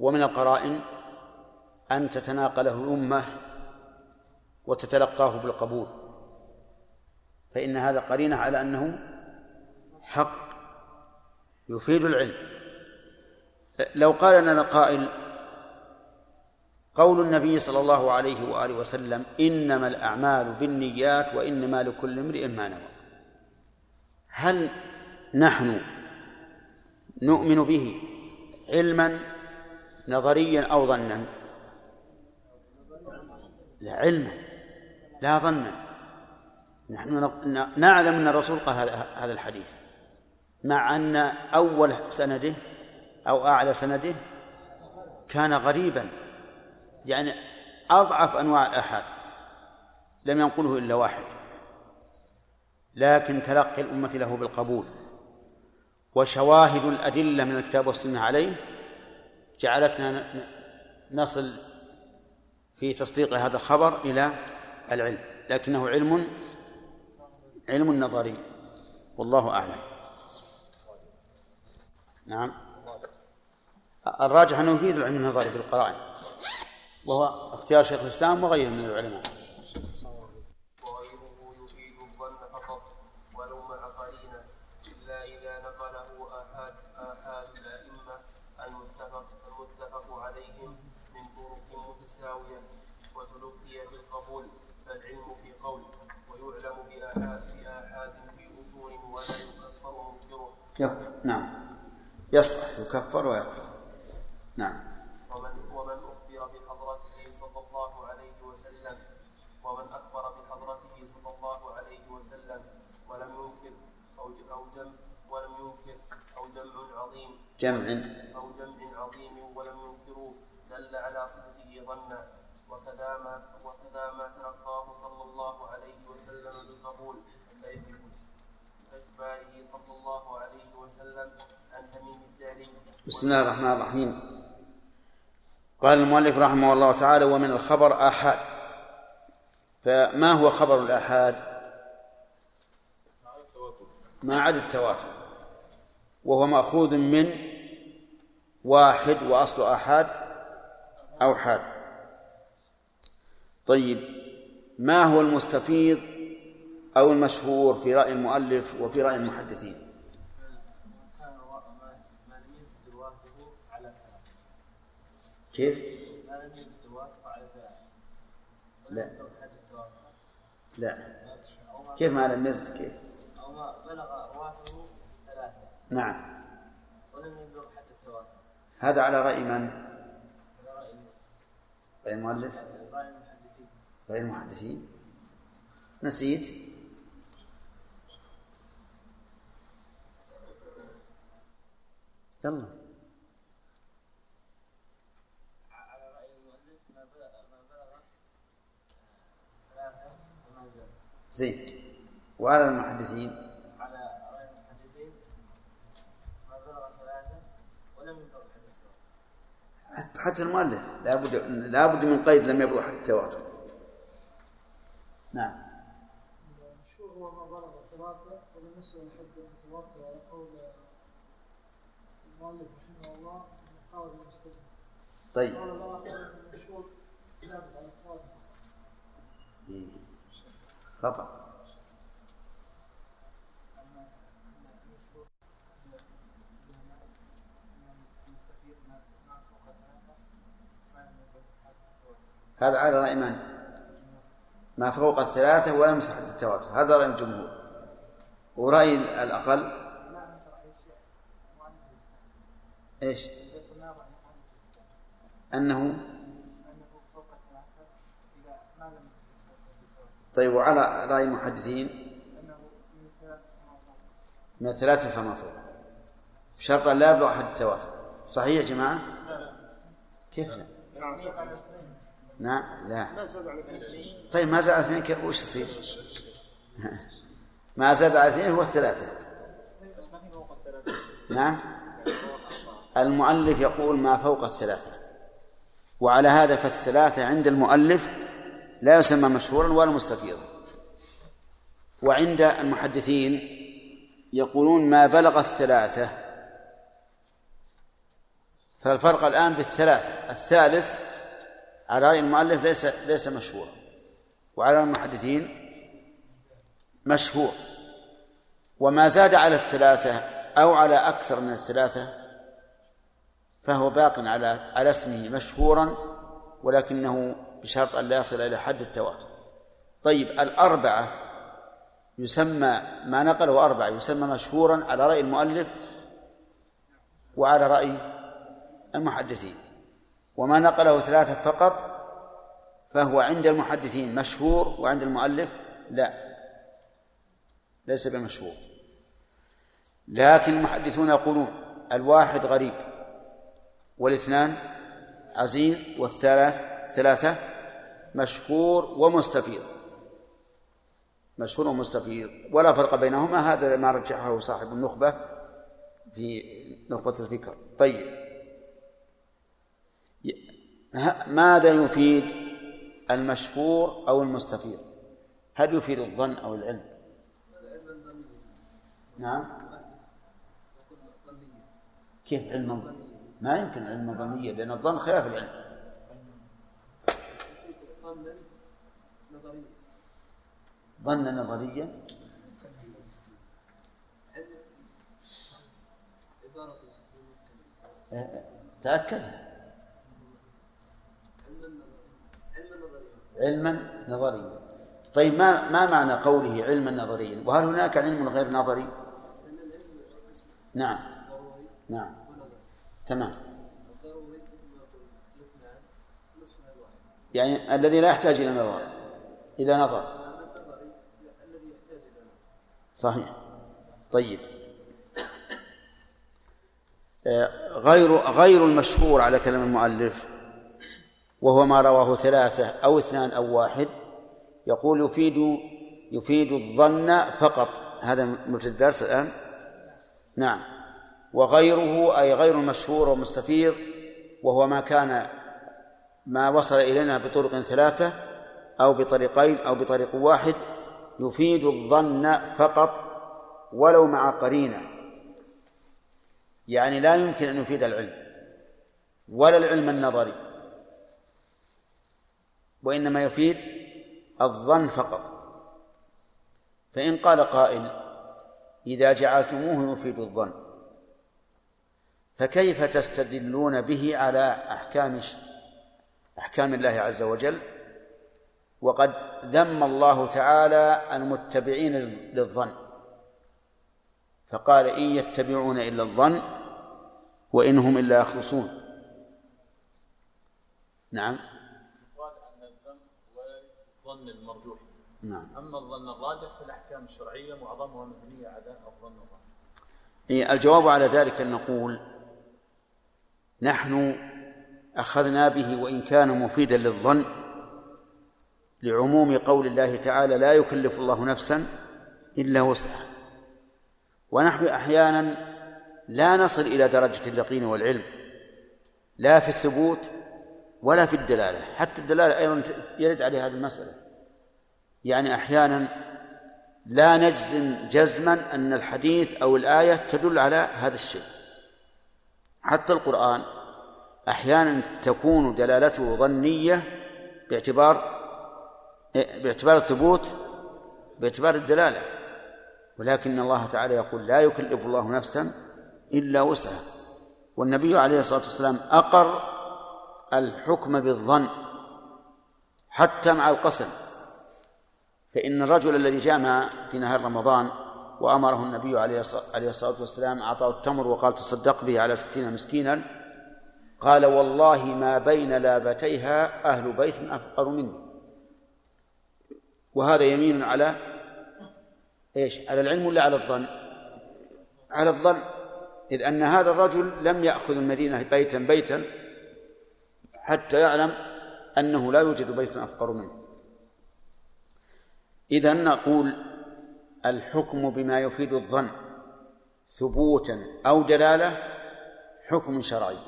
Speaker 2: ومن القرائن أن تتناقله الأمة وتتلقاه بالقبول. فإن هذا قرينة على أنه حق يفيد العلم. لو قال لنا قائل قول النبي صلى الله عليه وآله وسلم إنما الأعمال بالنيات وإنما لكل امرئ ما نوى. هل نحن نؤمن به علما نظريا أو ظنا؟ لا علما. لا ظنا. نحن نعلم أن الرسول قال هذا الحديث مع أن أول سنده أو أعلى سنده كان غريبا يعني أضعف أنواع الآحاد لم ينقله إلا واحد لكن تلقي الأمة له بالقبول وشواهد الأدلة من الكتاب والسنة عليه جعلتنا نصل في تصديق هذا الخبر إلى العلم لكنه علم علم نظري والله أعلم. نعم. الراجح أنه يفيد العلم النظري في القرائن. وهو اختيار شيخ الإسلام وغيره من العلماء.
Speaker 6: وغيره يفيد الظن فقط ولو مع قرينه الا اذا نقله احاد احاد الائمه المتفق المتفق عليهم من طرق متساويه وتلقي بالقبول فالعلم في قول ويعلم بآحاد بآحاد في أصول ولا يكفر منكره.
Speaker 2: نعم يصلح يكفر ويكفر. نعم.
Speaker 6: ومن ومن أخبر بحضرته صلى الله عليه وسلم ومن أخبر بحضرته صلى الله عليه وسلم ولم ينكر أو أو جمع ولم ينكر أو جمع عظيم
Speaker 2: جمع
Speaker 6: أو جمع عظيم ولم ينكروه دل على صدقه ظنا وكذا ما وكذا ما تلقاه صلى الله عليه وسلم بالقبول كإخباره صلى الله عليه وسلم عن تميم الداري
Speaker 2: بسم الله الرحمن الرحيم. قال المؤلف رحمه الله تعالى ومن الخبر آحاد. فما هو خبر الآحاد؟ ما عدا التواتر. وهو مأخوذ من واحد وأصل آحاد أوحاد طيب ما هو المستفيض أو المشهور في رأي المؤلف وفي رأي المحدثين. كيف؟ لا. لا. كيف ما لم يزد كيف؟
Speaker 1: أو بلغ أرواحه ثلاثة
Speaker 2: نعم.
Speaker 1: ولم يبلغ حد التوافق
Speaker 2: هذا على رأي من؟
Speaker 1: رأي
Speaker 2: رأي المؤلف.
Speaker 1: رأي المحدثين
Speaker 2: غير المحدثين. نسيت يلا
Speaker 1: على رأي المؤلف ما بلغ ما بلغ ثلاثة وما زاد
Speaker 2: زين وعلى المحدثين.
Speaker 1: على رأي المحدثين ما بلغ ثلاثة ولم يبلغ حد
Speaker 2: حتى حتى المؤلف لابد لابد من قيد لم يبلغ حتى التواتر نعم.
Speaker 7: المشهور هو ما بلغ ثلاثة ولم يصل الحد المتواتر على قول المؤلف رحمه الله من قال المستدل
Speaker 2: طيب.
Speaker 7: قال الآخر المشهور.
Speaker 2: خطأ. هذا على رأي من؟ ما فوق الثلاثة ولا يمسح التواتر. هذا رأي الجمهور. ورأي الأقل
Speaker 7: لا ننكر أي شيء مؤلف
Speaker 2: إيش؟
Speaker 7: قلنا رأي مؤلف
Speaker 2: أنه
Speaker 7: أنه فوق ثلاثة إذا ما لم يصل التواتر
Speaker 2: طيب وعلى رأي المحدثين
Speaker 7: أنه من
Speaker 2: الثلاثة فما فوق بشرط لا يبلغ حد التواتر. صحيح يا جماعة؟ كيف لا؟ نعم لا. طيب ما زاد على اثنين كيف؟ وش يصير؟ ما زاد على اثنين هو الثلاثة. نعم؟ المؤلف يقول ما فوق الثلاثة وعلى هذا فالثلاثة عند المؤلف لا يسمى مشهورا ولا مستفيضا. وعند المحدثين يقولون ما بلغ الثلاثة فالفرق الآن بالثلاثة. الثالث على رأي المؤلف ليس ليس مشهورا وعلى المحدثين مشهور. وما زاد على الثلاثة أو على أكثر من الثلاثة فهو باق على على اسمه مشهورا ولكنه بشرط أن لا يصل إلى حد التواتر. طيب الأربعة يسمى ما نقله أربعة يسمى مشهورا على رأي المؤلف وعلى رأي المحدثين. وما نقله ثلاثة فقط فهو عند المحدثين مشهور وعند المؤلف لا ليس بمشهور. لكن المحدثون يقولون الواحد غريب. والاثنان عزيز والثلاث ثلاثة مشهور ومستفيض. مشهور ومستفيض. ولا فرق بينهما هذا ما رجحه صاحب النخبة في نخبة الفكر طيب. ماذا يفيد المشهور أو المستفيض؟ هل يفيد الظن أو العلم؟ نعم. كيف علم ما يمكن علم ظنية لأن الظن خلاف العلم. ظن نظريا تأكد. علما نظريا. طيب ما ما معنى قوله علما نظريا؟ وهل هناك علم غير نظري؟ نعم. نعم. تمام. يعني الذي لا يحتاج إلى نظر. إلى نظر. صحيح. طيب. غير غير المشهور على كلام المؤلف وهو ما رواه ثلاثة أو اثنان أو واحد يقول يفيد يفيد الظن فقط. هذا مثل الدرس الآن؟ نعم. وغيره أي غير المشهور والمستفيض وهو ما كان ما وصل إلينا بطرق ثلاثة أو بطريقين أو بطريق واحد يفيد الظن فقط ولو مع قرينة. يعني لا يمكن أن يفيد العلم ولا العلم النظري وإنما يفيد الظن فقط. فإن قال قائل إذا جعلتموه يفيد الظن. فكيف تستدلون به على أحكام أحكام الله عز وجل؟ وقد ذم الله تعالى المتبعين للظن. فقال إن يتبعون إلا الظن وإن هم إلا يخرصون نعم.
Speaker 8: قال أن الذم وارد الظن المرجوح.
Speaker 2: نعم.
Speaker 8: أما الظن الراجح فالأحكام الشرعية معظمها مبنية على الظن الراجح.
Speaker 2: الجواب على ذلك أن نقول نحن أخذنا به وإن كان مفيدا للظن لعموم قول الله تعالى لا يكلف الله نفسا إلا وسعها. ونحن أحيانا لا نصل إلى درجة اليقين والعلم لا في الثبوت ولا في الدلالة. حتى الدلالة أيضا يرد عليها هذه المسألة. يعني أحيانا لا نجزم جزما أن الحديث أو الآية تدل على هذا الشيء. حتى القرآن أحيانا تكون دلالته ظنية باعتبار باعتبار الثبوت باعتبار الدلالة ولكن الله تعالى يقول لا يكلف الله نفسا إلا وسعها. والنبي عليه الصلاة والسلام أقر الحكم بالظن حتى مع القسم فإن الرجل الذي جامع في نهار رمضان وأمره النبي عليه الصلاة والسلام أعطاه التمر وقال تصدق به على ستين مسكينا قال والله ما بين لابتيها أهل بيت أفقر مني وهذا يمين على إيش؟ على العلم ولا على الظن؟ على الظن إذ أن هذا الرجل لم يأخذ المدينة بيتا بيتا حتى يعلم أنه لا يوجد بيت أفقر منه إذا نقول الحكم بما يفيد الظن ثبوتا أو دلالة حكم شرعي.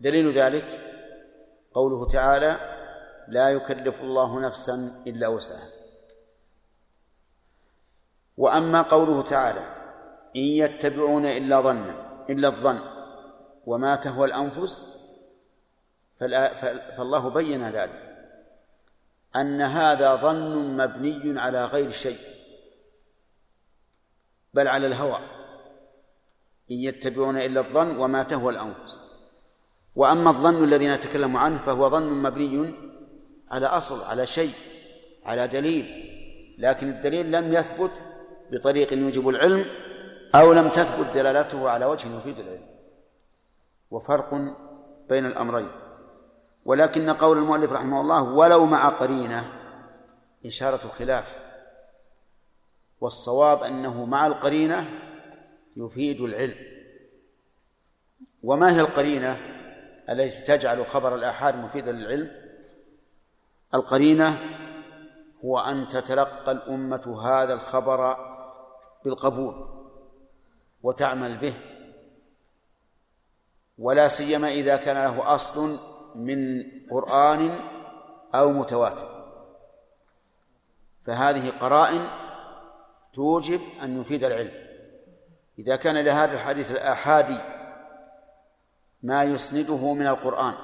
Speaker 2: دليل ذلك قوله تعالى لا يكلف الله نفسا إلا وسعها. وأما قوله تعالى إن يتبعون إلا ظنا إلا الظن وما تهوى الأنفس فالله بين ذلك. أن هذا ظن مبني على غير شيء بل على الهوى إن يتبعون إلا الظن وما تهوى الأنفس. وأما الظن الذي نتكلم عنه فهو ظن مبني على أصل على شيء على دليل. لكن الدليل لم يثبت بطريق يوجب العلم أو لم تثبت دلالته على وجه يفيد العلم. وفرق بين الأمرين. ولكن قول المؤلف رحمه الله ولو مع قرينة إشارة خلاف. والصواب أنه مع القرينة يفيد العلم. وما هي القرينة التي تجعل خبر الآحاد مفيدا للعلم؟ القرينة هو أن تتلقى الأمة هذا الخبر بالقبول وتعمل به ولا سيما إذا كان له أصل من قرآن أو متواتر. فهذه قرائن توجب أن يفيد العلم. إذا كان لهذا الحديث الآحادي ما يسنده من القرآن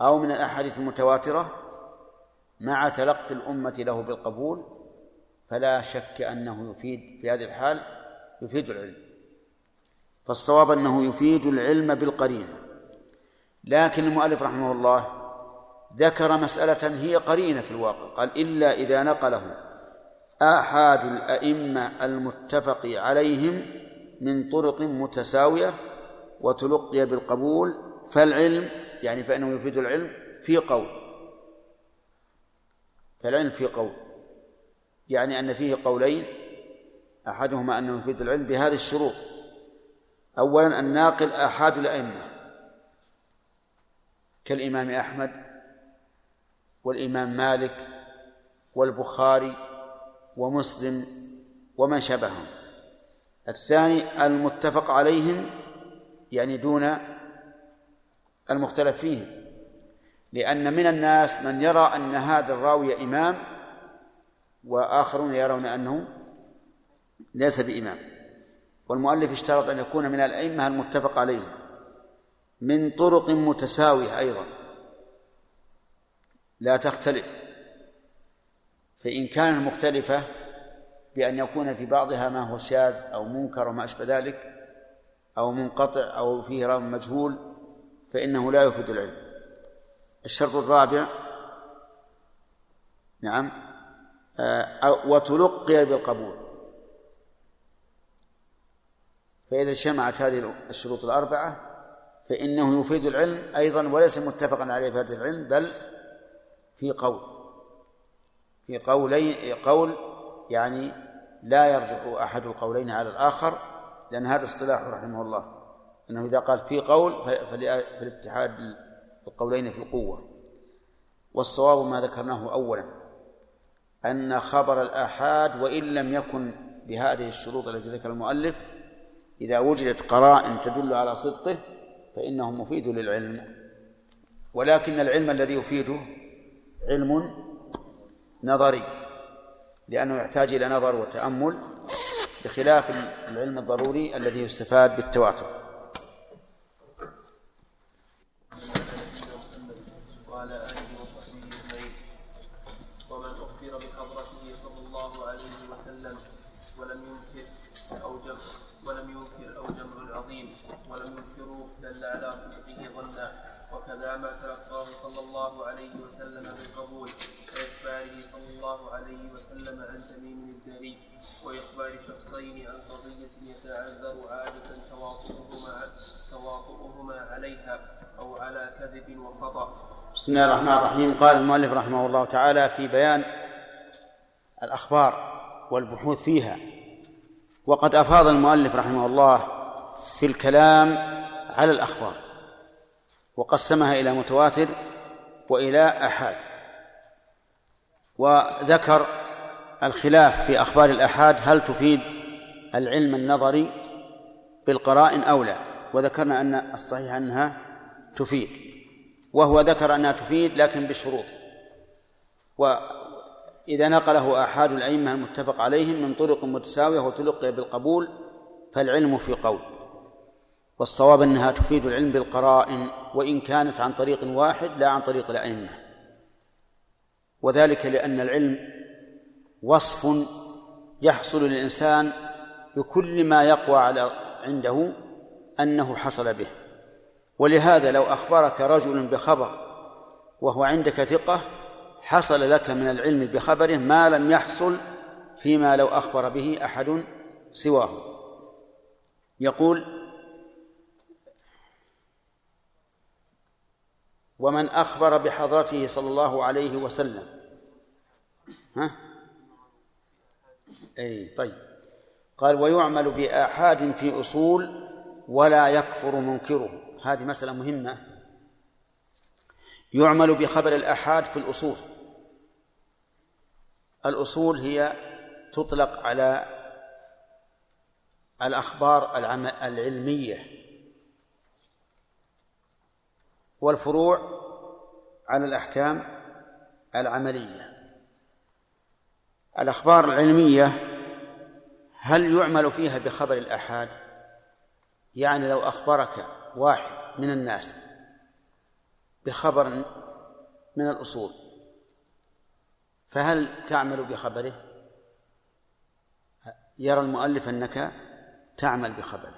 Speaker 2: أو من الأحاديث المتواترة مع تلقي الأمة له بالقبول فلا شك أنه يفيد في هذه الحال يفيد العلم. فالصواب أنه يفيد العلم بالقرينة. لكن المؤلف رحمه الله ذكر مسألة هي قرينة في الواقع قال إلا إذا نقله آحاد الأئمة المتفق عليهم من طرق متساوية وتلقي بالقبول فالعلم يعني فإنه يفيد العلم في قول. فالعلم في قول يعني أن فيه قولين أحدهما أنه يفيد العلم بهذه الشروط. أولا الناقل آحاد الأئمة. كالإمام أحمد والإمام مالك والبخاري ومسلم ومن شبههم. الثاني المتفق عليهم يعني دون المختلف فيهم لأن من الناس من يرى أن هذا الراوي إمام وآخرون يرون أنه ليس بإمام. والمؤلف اشترط أن يكون من الأئمة المتفق عليهم. من طرق متساوية أيضا. لا تختلف. فإن كانت مختلفة بأن يكون في بعضها ما هو شاذ أو منكر وما أشبه ذلك أو منقطع أو فيه راو مجهول فإنه لا يفيد العلم. الشرط الرابع نعم آه، وتلقي بالقبول. فإذا اجتمعت هذه الشروط الأربعة فإنه يفيد العلم أيضا وليس متفقا عليه في هذا العلم بل في قول. في قولين قول يعني لا يرجع أحد القولين على الآخر لأن هذا اصطلاح رحمه الله. أنه إذا قال في قول فالاتحاد القولين في القوة. والصواب ما ذكرناه أولا أن خبر الآحاد وإن لم يكن بهذه الشروط التي ذكر المؤلف إذا وجدت قرائن تدل على صدقه فإنه مفيد للعلم. ولكن العلم الذي يفيده علم نظري لأنه يحتاج إلى نظر وتأمل بخلاف العلم الضروري الذي يستفاد بالتواتر
Speaker 6: وعلى آله وصحبه أجمعين ومن أخبر بحضرته صلى الله عليه وسلم ولم ينكر أو جمع ولم ينكر أو جمع عظيم ولم ينكروا دل على صدقه ظنا وكذا ما تلقاه صلى الله عليه وسلم بالقبول كإخباره صلى الله عليه وسلم عن تميم الداري وإخبار شخصين عن قضية يتعذر عادة تواطؤهما تواطؤهما عليها أو على كذب وخطأ.
Speaker 2: بسم الله الرحمن الرحيم قال المؤلف رحمه الله تعالى في بيان الأخبار والبحوث فيها وقد أفاض المؤلف رحمه الله في الكلام على الأخبار وقسمها إلى متواتر وإلى أحاد وذكر الخلاف في أخبار الأحاد هل تفيد العلم النظري بالقرائن أو لا؟ وذكرنا أن الصحيح أنها تفيد. وهو ذكر أنها تفيد لكن بشروط. وإذا نقله أحاد الأئمة المتفق عليهم من طرق متساوية وتلقي بالقبول فالعلم في قول. والصواب أنها تفيد العلم بالقرائن وإن كانت عن طريق واحد لا عن طريق الأئمة. وذلك لأن العلم وصف يحصل للإنسان بكل ما يقوى على عنده أنه حصل به. ولهذا لو أخبرك رجل بخبر وهو عندك ثقة حصل لك من العلم بخبره ما لم يحصل فيما لو أخبر به أحد سواه. يقول ومن أخبر بحضرته صلى الله عليه وسلم. ها؟ أي طيب. قال ويعمل بآحاد في أصول ولا يكفر منكره. هذه مسألة مهمة. يعمل بخبر الآحاد في الأصول. الأصول هي تطلق على الأخبار العلمية. والفروع على الأحكام العملية. الأخبار العلمية هل يعمل فيها بخبر الآحاد؟ يعني لو أخبرك واحد من الناس بخبر من الأصول فهل تعمل بخبره؟ يرى المؤلف أنك تعمل بخبره.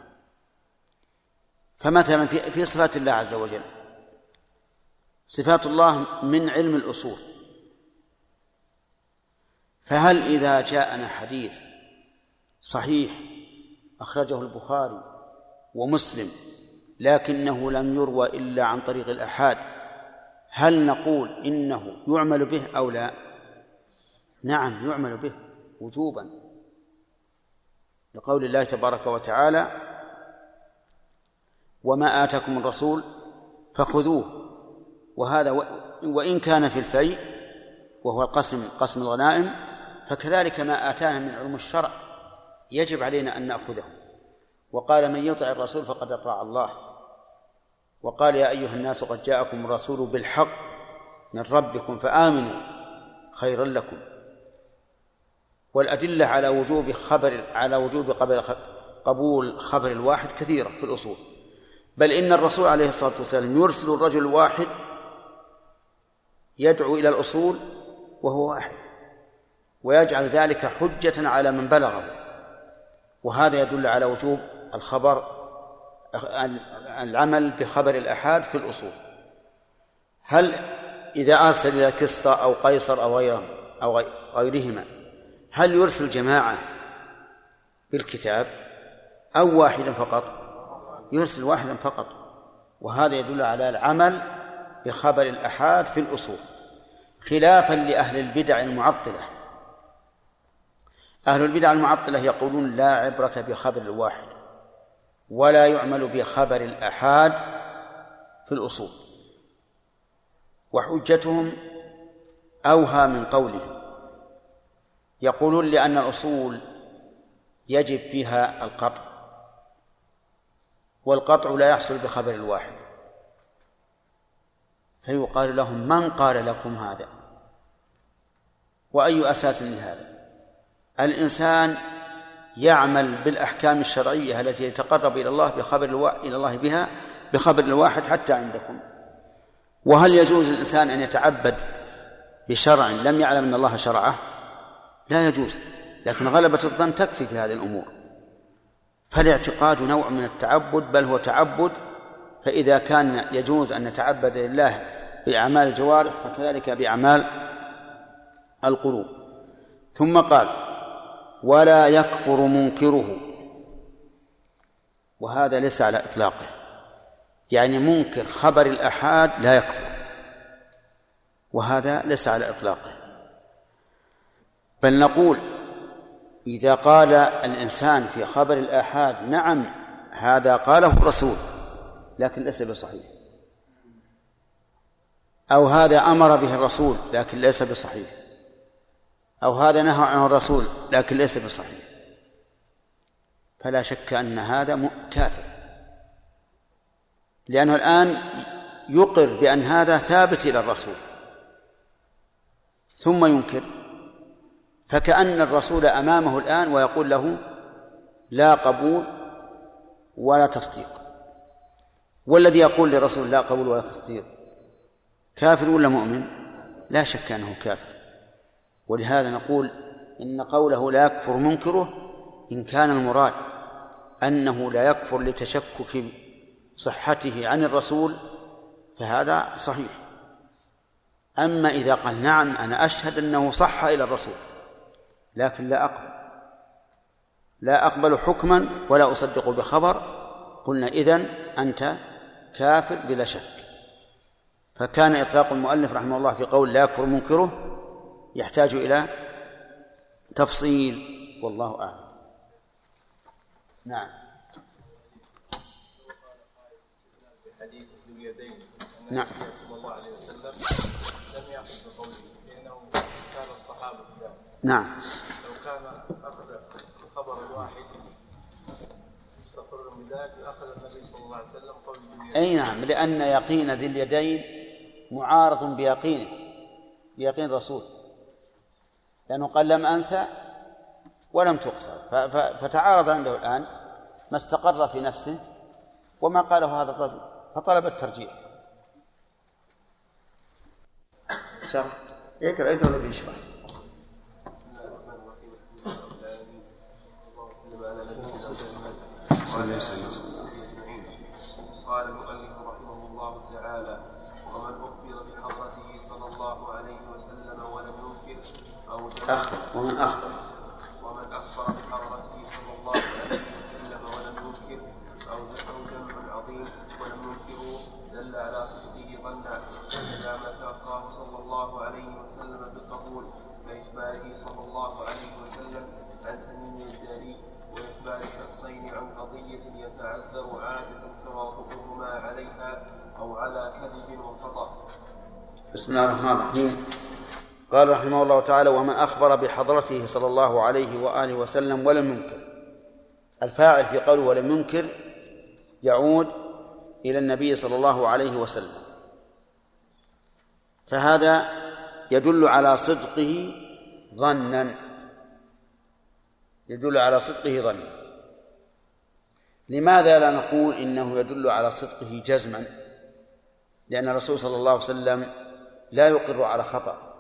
Speaker 2: فمثلا في في صفات الله عز وجل صفات الله من علم الأصول. فهل إذا جاءنا حديث صحيح أخرجه البخاري ومسلم لكنه لم يروى إلا عن طريق الآحاد هل نقول إنه يعمل به أو لا؟ نعم يعمل به وجوبا. لقول الله تبارك وتعالى وما آتاكم الرسول فخذوه وهذا وإن كان في الفيء وهو القسم قسم الغنائم فكذلك ما آتانا من علوم الشرع يجب علينا أن نأخذه. وقال من يطع الرسول فقد أطاع الله. وقال يا أيها الناس قد جاءكم الرسول بالحق من ربكم فآمنوا خيرا لكم. والأدلة على وجوب خبر على وجوب قبول خبر الواحد كثيرة في الأصول. بل إن الرسول عليه الصلاة والسلام يرسل الرجل الواحد يدعو إلى الأصول وهو واحد ويجعل ذلك حجة على من بلغه وهذا يدل على وجوب الخبر العمل بخبر الآحاد في الأصول. هل إذا أرسل إلى كسرى أو قيصر أو غيره أو غيرهما هل يرسل جماعة بالكتاب أو واحدا فقط؟ يرسل واحدا فقط وهذا يدل على العمل بخبر الأحاد في الأصول خلافا لأهل البدع المعطلة. أهل البدع المعطلة يقولون لا عبرة بخبر الواحد ولا يعمل بخبر الآحاد في الأصول. وحجتهم أوهى من قولهم. يقولون لأن الأصول يجب فيها القطع والقطع لا يحصل بخبر الواحد. فيقال لهم من قال لكم هذا؟ وأي أساس لهذا؟ الإنسان يعمل بالأحكام الشرعية التي يتقرب إلى الله بخبر الوا... إلى الله بها بخبر الواحد حتى عندكم. وهل يجوز الإنسان أن يتعبد بشرع لم يعلم أن الله شرعه؟ لا يجوز لكن غلبة الظن تكفي في هذه الأمور. فالاعتقاد نوع من التعبد بل هو تعبد. فإذا كان يجوز أن نتعبد لله بأعمال الجوارح فكذلك بأعمال القلوب. ثم قال ولا يكفر منكره. وهذا ليس على إطلاقه. يعني منكر خبر الآحاد لا يكفر. وهذا ليس على إطلاقه. بل نقول إذا قال الإنسان في خبر الآحاد نعم هذا قاله الرسول لكن ليس بصحيح. أو هذا أمر به الرسول لكن ليس بصحيح. أو هذا نهى عنه الرسول لكن ليس بصحيح. فلا شك أن هذا كافر. لأنه الآن يقر بأن هذا ثابت إلى الرسول. ثم ينكر. فكأن الرسول أمامه الآن ويقول له لا قبول ولا تصديق. والذي يقول للرسول لا قبول ولا تصديق كافر ولا مؤمن؟ لا شك أنه كافر. ولهذا نقول إن قوله لا يكفر منكره إن كان المراد أنه لا يكفر لتشكك صحته عن الرسول فهذا صحيح. أما إذا قال نعم أنا أشهد أنه صح إلى الرسول لكن لا أقبل. لا أقبل حكما ولا أصدق بخبر. قلنا إذن أنت كافر بلا شك. فكان إطلاق المؤلف رحمه الله في قول لا يكفر منكره يحتاج إلى تفصيل والله أعلم. نعم. نعم.
Speaker 8: صلى الله عليه وسلم لم بقوله كان الصحابة
Speaker 2: نعم.
Speaker 8: لو كان أخذ الخبر الواحد مستقر بذلك لأخذ النبي صلى الله عليه وسلم قول
Speaker 2: أي نعم لأن يقين ذي اليدين معارض بيقينه بيقين الرسول. لأنه قال لم أنسى ولم تقصر. فتعارض عنده الآن ما استقر في نفسه وما قاله هذا الرجل فطلب الترجيح. شرح. اقرا اقرا اللي بيشرح صلى الله عليه وسلم
Speaker 6: قال المؤلف رحمه الله تعالى ومن أخبر بحضرته صلى الله عليه وسلم ولم ينكر أو جمع
Speaker 2: أخبر ومن أخبر.
Speaker 6: ومن أخبر بحضرته صلى الله عليه وسلم ولم ينكر أو أو جمع عظيم ولم ينكروا دل على صدقه ظنا إذا تلقاه صلى الله عليه وسلم بالقبول كإخباره صلى الله عليه وسلم عن تميم الداري وإخبار شخصين عن قضية يتعذر عادة تواطؤهما عليها أو على كذب وخطأ.
Speaker 2: بسم الله الرحمن الرحيم. قال رحمه الله تعالى ومن أخبر بحضرته صلى الله عليه وآله وسلم ولم ينكر. الفاعل في قوله ولم ينكر يعود إلى النبي صلى الله عليه وسلم. فهذا يدل على صدقه ظنا. يدل على صدقه ظنا. لماذا لا نقول إنه يدل على صدقه جزما؟ لأن الرسول صلى الله عليه وسلم لا يقر على خطأ.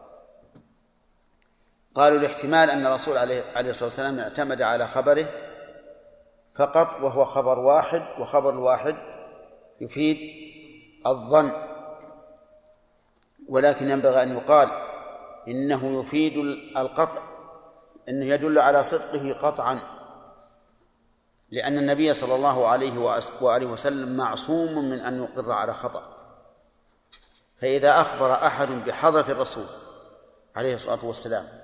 Speaker 2: قالوا الاحتمال أن الرسول عليه عليه الصلاة والسلام اعتمد على خبره فقط وهو خبر واحد وخبر الواحد يفيد الظن. ولكن ينبغي أن يقال إنه يفيد القطع إنه يدل على صدقه قطعا لأن النبي صلى الله عليه وآله وسلم معصوم من أن يقر على خطأ. فإذا أخبر أحد بحضرة الرسول عليه الصلاة والسلام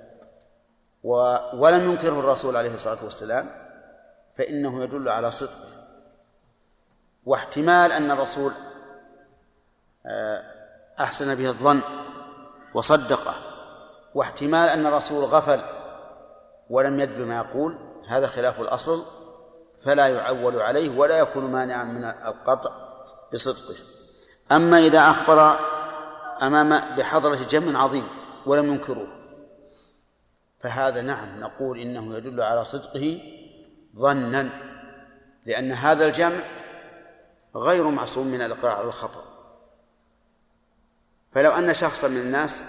Speaker 2: ولم ينكره الرسول عليه الصلاة والسلام فإنه يدل على صدقه. واحتمال أن الرسول آه، أحسن به الظن وصدقه. واحتمال أن الرسول غفل ولم يدر ما يقول هذا خلاف الأصل فلا يعول عليه ولا يكون مانعا من القطع بصدقه. أما إذا أخبر أمام بحضرة جمع عظيم ولم ينكروه فهذا نعم نقول إنه يدل على صدقه ظنا لأن هذا الجمع غير معصوم من الإقرار على الخطأ. فلو أن شخصا من الناس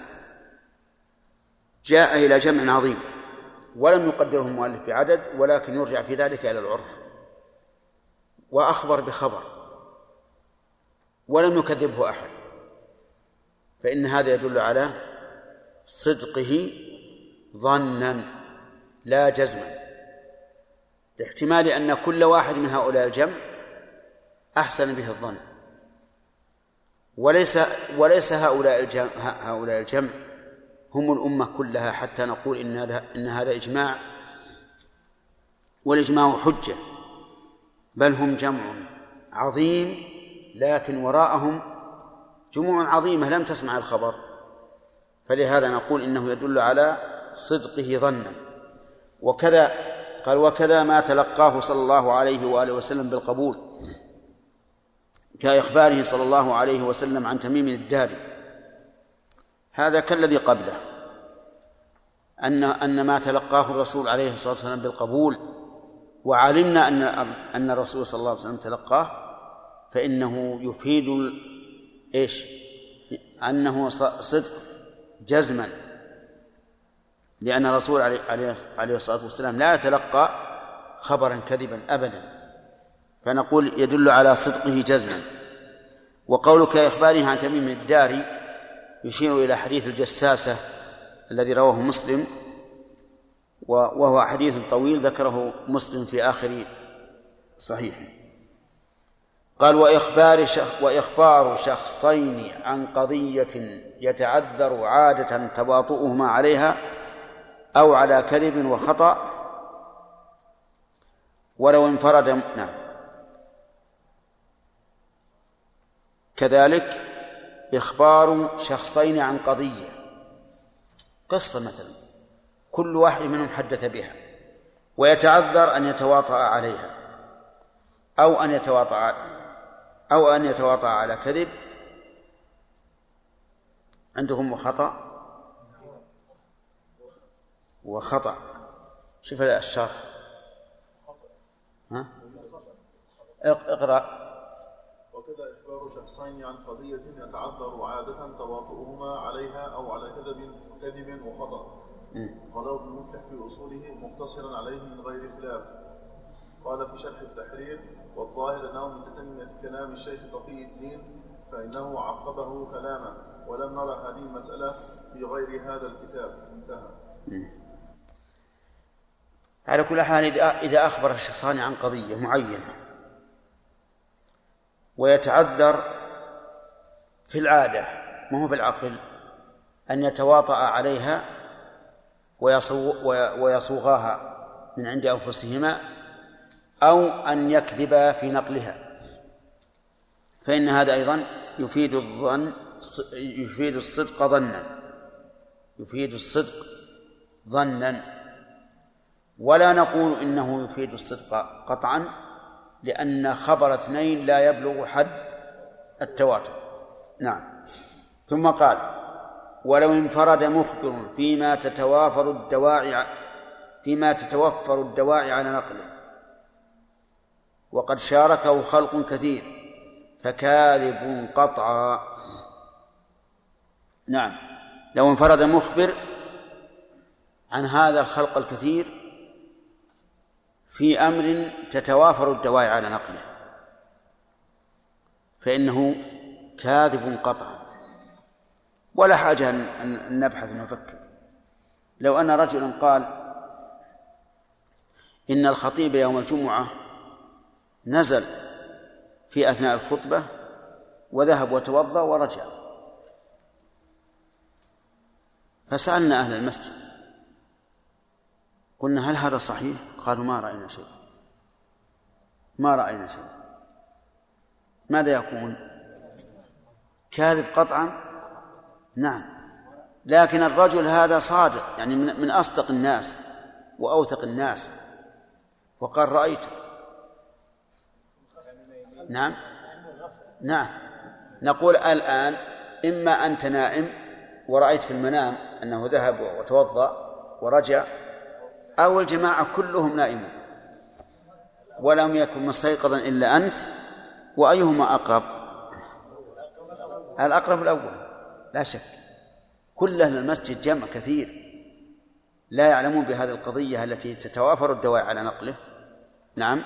Speaker 2: جاء إلى جمع عظيم ولم يقدره المؤلف بعدد ولكن يرجع في ذلك إلى العرف وأخبر بخبر ولم يكذبه أحد فإن هذا يدل على صدقه ظنا لا جزما. لاحتمال أن كل واحد من هؤلاء الجمع أحسن به الظن. وليس وليس هؤلاء الجمع هؤلاء الجمع هم الأمة كلها حتى نقول إن هذا إن هذا إجماع والإجماع حجة بل هم جمع عظيم لكن وراءهم جموع عظيمة لم تسمع الخبر. فلهذا نقول إنه يدل على صدقه ظنا. وكذا قال وكذا ما تلقاه صلى الله عليه وآله وسلم بالقبول. كإخباره صلى الله عليه وسلم عن تميم الداري هذا كالذي قبله. أن أن ما تلقاه الرسول عليه الصلاة والسلام بالقبول. وعلمنا أن أن الرسول صلى الله عليه وسلم تلقاه. فإنه يفيد إيش؟ أنه صدق جزما. لأن الرسول عليه الصلاة والسلام لا يتلقى خبرا كذبا أبدا. فنقول يدل على صدقه جزما. وقولك إخباره عن تميم الداري يشير إلى حديث الجساسة الذي رواه مسلم وهو حديث طويل ذكره مسلم في آخر صحيحه. قال وإخبار شخ وإخبار شخصين عن قضية يتعذر عادة تواطؤهما عليها أو على كذب وخطأ ولو انفرد. نعم. كذلك إخبار شخصين عن قضية. قصة مثلا كل واحد منهم حدث بها ويتعذر أن يتواطأ عليها أو أن يتواطأ أو أن يتواطأ على كذب. عندكم خطأ. وخطأ. شوف الشرح. ها؟ اقرأ.
Speaker 5: وكذا إخبار شخصين عن قضية يتعذر عادة تواطؤهما عليها أو على كذب كذب وخطأ. قاله ابن مفلح في أصوله مقتصرا عليه من غير خلاف. قال في شرح التحرير والظاهر أنه من تتمية كلام الشيخ تقي الدين فإنه عقبه كلاما ولم نرى هذه المسألة في غير هذا الكتاب. انتهى.
Speaker 2: على كل حال إذا أخبر الشخصان عن قضية معينة ويتعذر في العادة ما هو في العقل؟ أن يتواطأ عليها ويصوغاها من عند أنفسهما أو أن يكذبا في نقلها. فإن هذا أيضا يفيد الظن يفيد الصدق ظنا. يفيد الصدق ظنا. ولا نقول إنه يفيد الصدق قطعا لأن خبر اثنين لا يبلغ حد التواتر. نعم. ثم قال ولو انفرد مخبر فيما تتوافر الدواعي فيما تتوفر الدواعي على نقله. وقد شاركه خلق كثير فكاذب قطعا. نعم. لو انفرد مخبر عن هذا الخلق الكثير في أمر تتوافر الدواعي على نقله. فإنه كاذب قطعا. ولا حاجة أن نبحث ونفكر. لو أن رجلا قال إن الخطيب يوم الجمعة نزل في أثناء الخطبة وذهب وتوضأ ورجع. فسألنا أهل المسجد. قلنا هل هذا صحيح؟ قالوا ما رأينا شيء ما رأينا شيء ماذا يكون؟ كاذب قطعا؟ نعم. لكن الرجل هذا صادق يعني من, من أصدق الناس وأوثق الناس. وقال رأيته نعم. نعم. نقول الآن إما أنت نائم ورأيت في المنام أنه ذهب وتوضأ ورجع أو الجماعة كلهم نائمون ولم يكن مستيقظا إلا أنت وأيهما أقرب؟ الأقرب الأول لا شك. كل أهل المسجد جمع كثير. لا يعلمون بهذه القضية التي تتوافر الدواعي على نقله. نعم.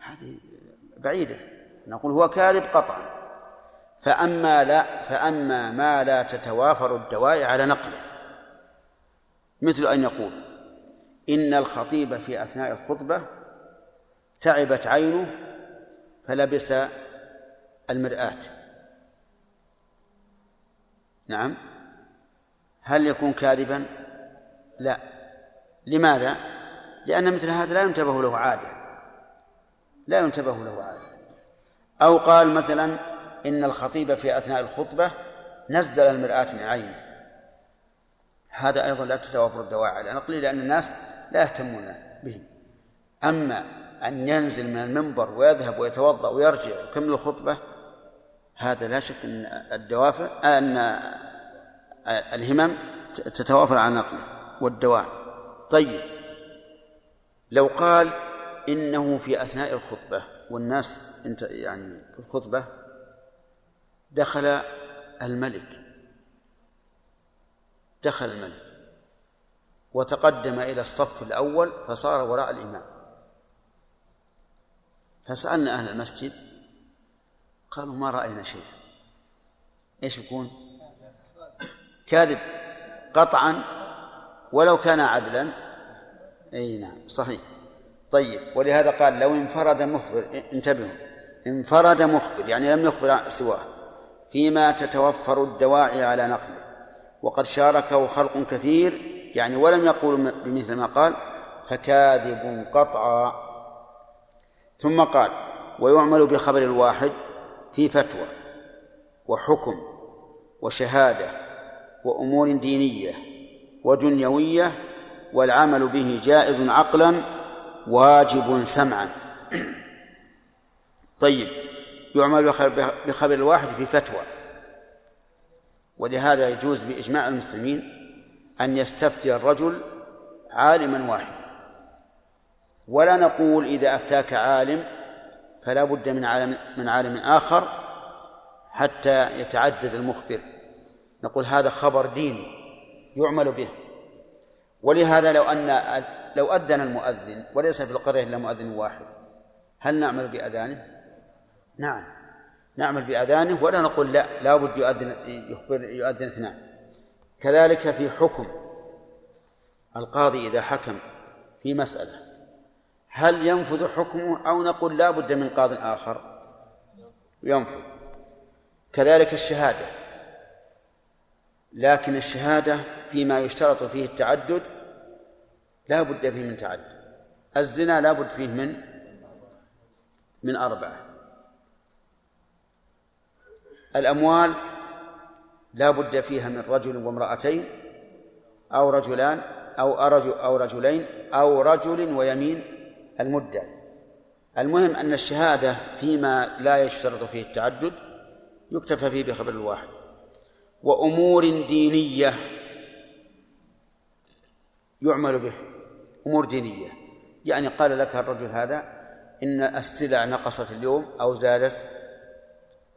Speaker 2: هذه بعيدة. نقول هو كاذب قطعا. فأما لا فأما ما لا تتوافر الدواعي على نقله مثل أن يقول إن الخطيب في أثناء الخطبة تعبت عينه فلبس المرآة. نعم. هل يكون كاذبا؟ لا. لماذا؟ لأن مثل هذا لا ينتبه له عادة. لا ينتبه له عادة. أو قال مثلا إن الخطيب في أثناء الخطبة نزل المرآة من عينه. هذا أيضا لا تتوافر الدواعي. على نقله لأن الناس لا يهتمون به. أما أن ينزل من المنبر ويذهب ويتوضأ ويرجع ويكمل الخطبة هذا لا شك أن الدوافع أن الهمم تتوافر على نقله والدواعي. طيب لو قال إنه في أثناء الخطبة والناس انت يعني في الخطبة دخل الملك. دخل الملك. وتقدم إلى الصف الأول فصار وراء الإمام. فسألنا أهل المسجد قالوا ما رأينا شيئا. إيش يكون؟ كاذب قطعا ولو كان عدلا. إي نعم صحيح. طيب ولهذا قال لو انفرد مخبر انتبهوا انفرد مخبر يعني لم يخبر سواه فيما تتوفر الدواعي على نقله. وقد شاركه خلق كثير يعني ولم يقولوا بمثل ما قال فكاذب قطعا. ثم قال ويعمل بخبر الواحد في فتوى وحكم وشهادة وأمور دينية ودنيوية والعمل به جائز عقلا واجب سمعا. طيب يعمل بخبر الواحد في فتوى. ولهذا يجوز بإجماع المسلمين أن يستفتي الرجل عالما واحدا. ولا نقول إذا أفتاك عالم فلا بد من عالم من عالم آخر حتى يتعدد المخبر. نقول هذا خبر ديني يعمل به. ولهذا لو أن لو أذن المؤذن وليس في القرية إلا مؤذن واحد هل نعمل بأذانه؟ نعم. نعمل بأذانه ولا نقول لا لا بد يؤذن يخبر يؤذن اثنان. كذلك في حكم القاضي إذا حكم في مسألة. هل ينفذ حكمه أو نقول لا بد من قاض آخر؟ ينفذ. كذلك الشهادة. لكن الشهادة فيما يشترط فيه التعدد لا بد فيه من تعدد. الزنا لا بد فيه من من أربعة. الأموال لا بد فيها من رجل وامرأتين أو رجلان أو رجل أو رجلين أو رجل ويمين المدعي المهم أن الشهادة فيما لا يشترط فيه التعدد يكتفى فيه بخبر الواحد. وأمور دينية يعمل به. أمور دينية. يعني قال لك الرجل هذا إن السلع نقصت اليوم أو زادت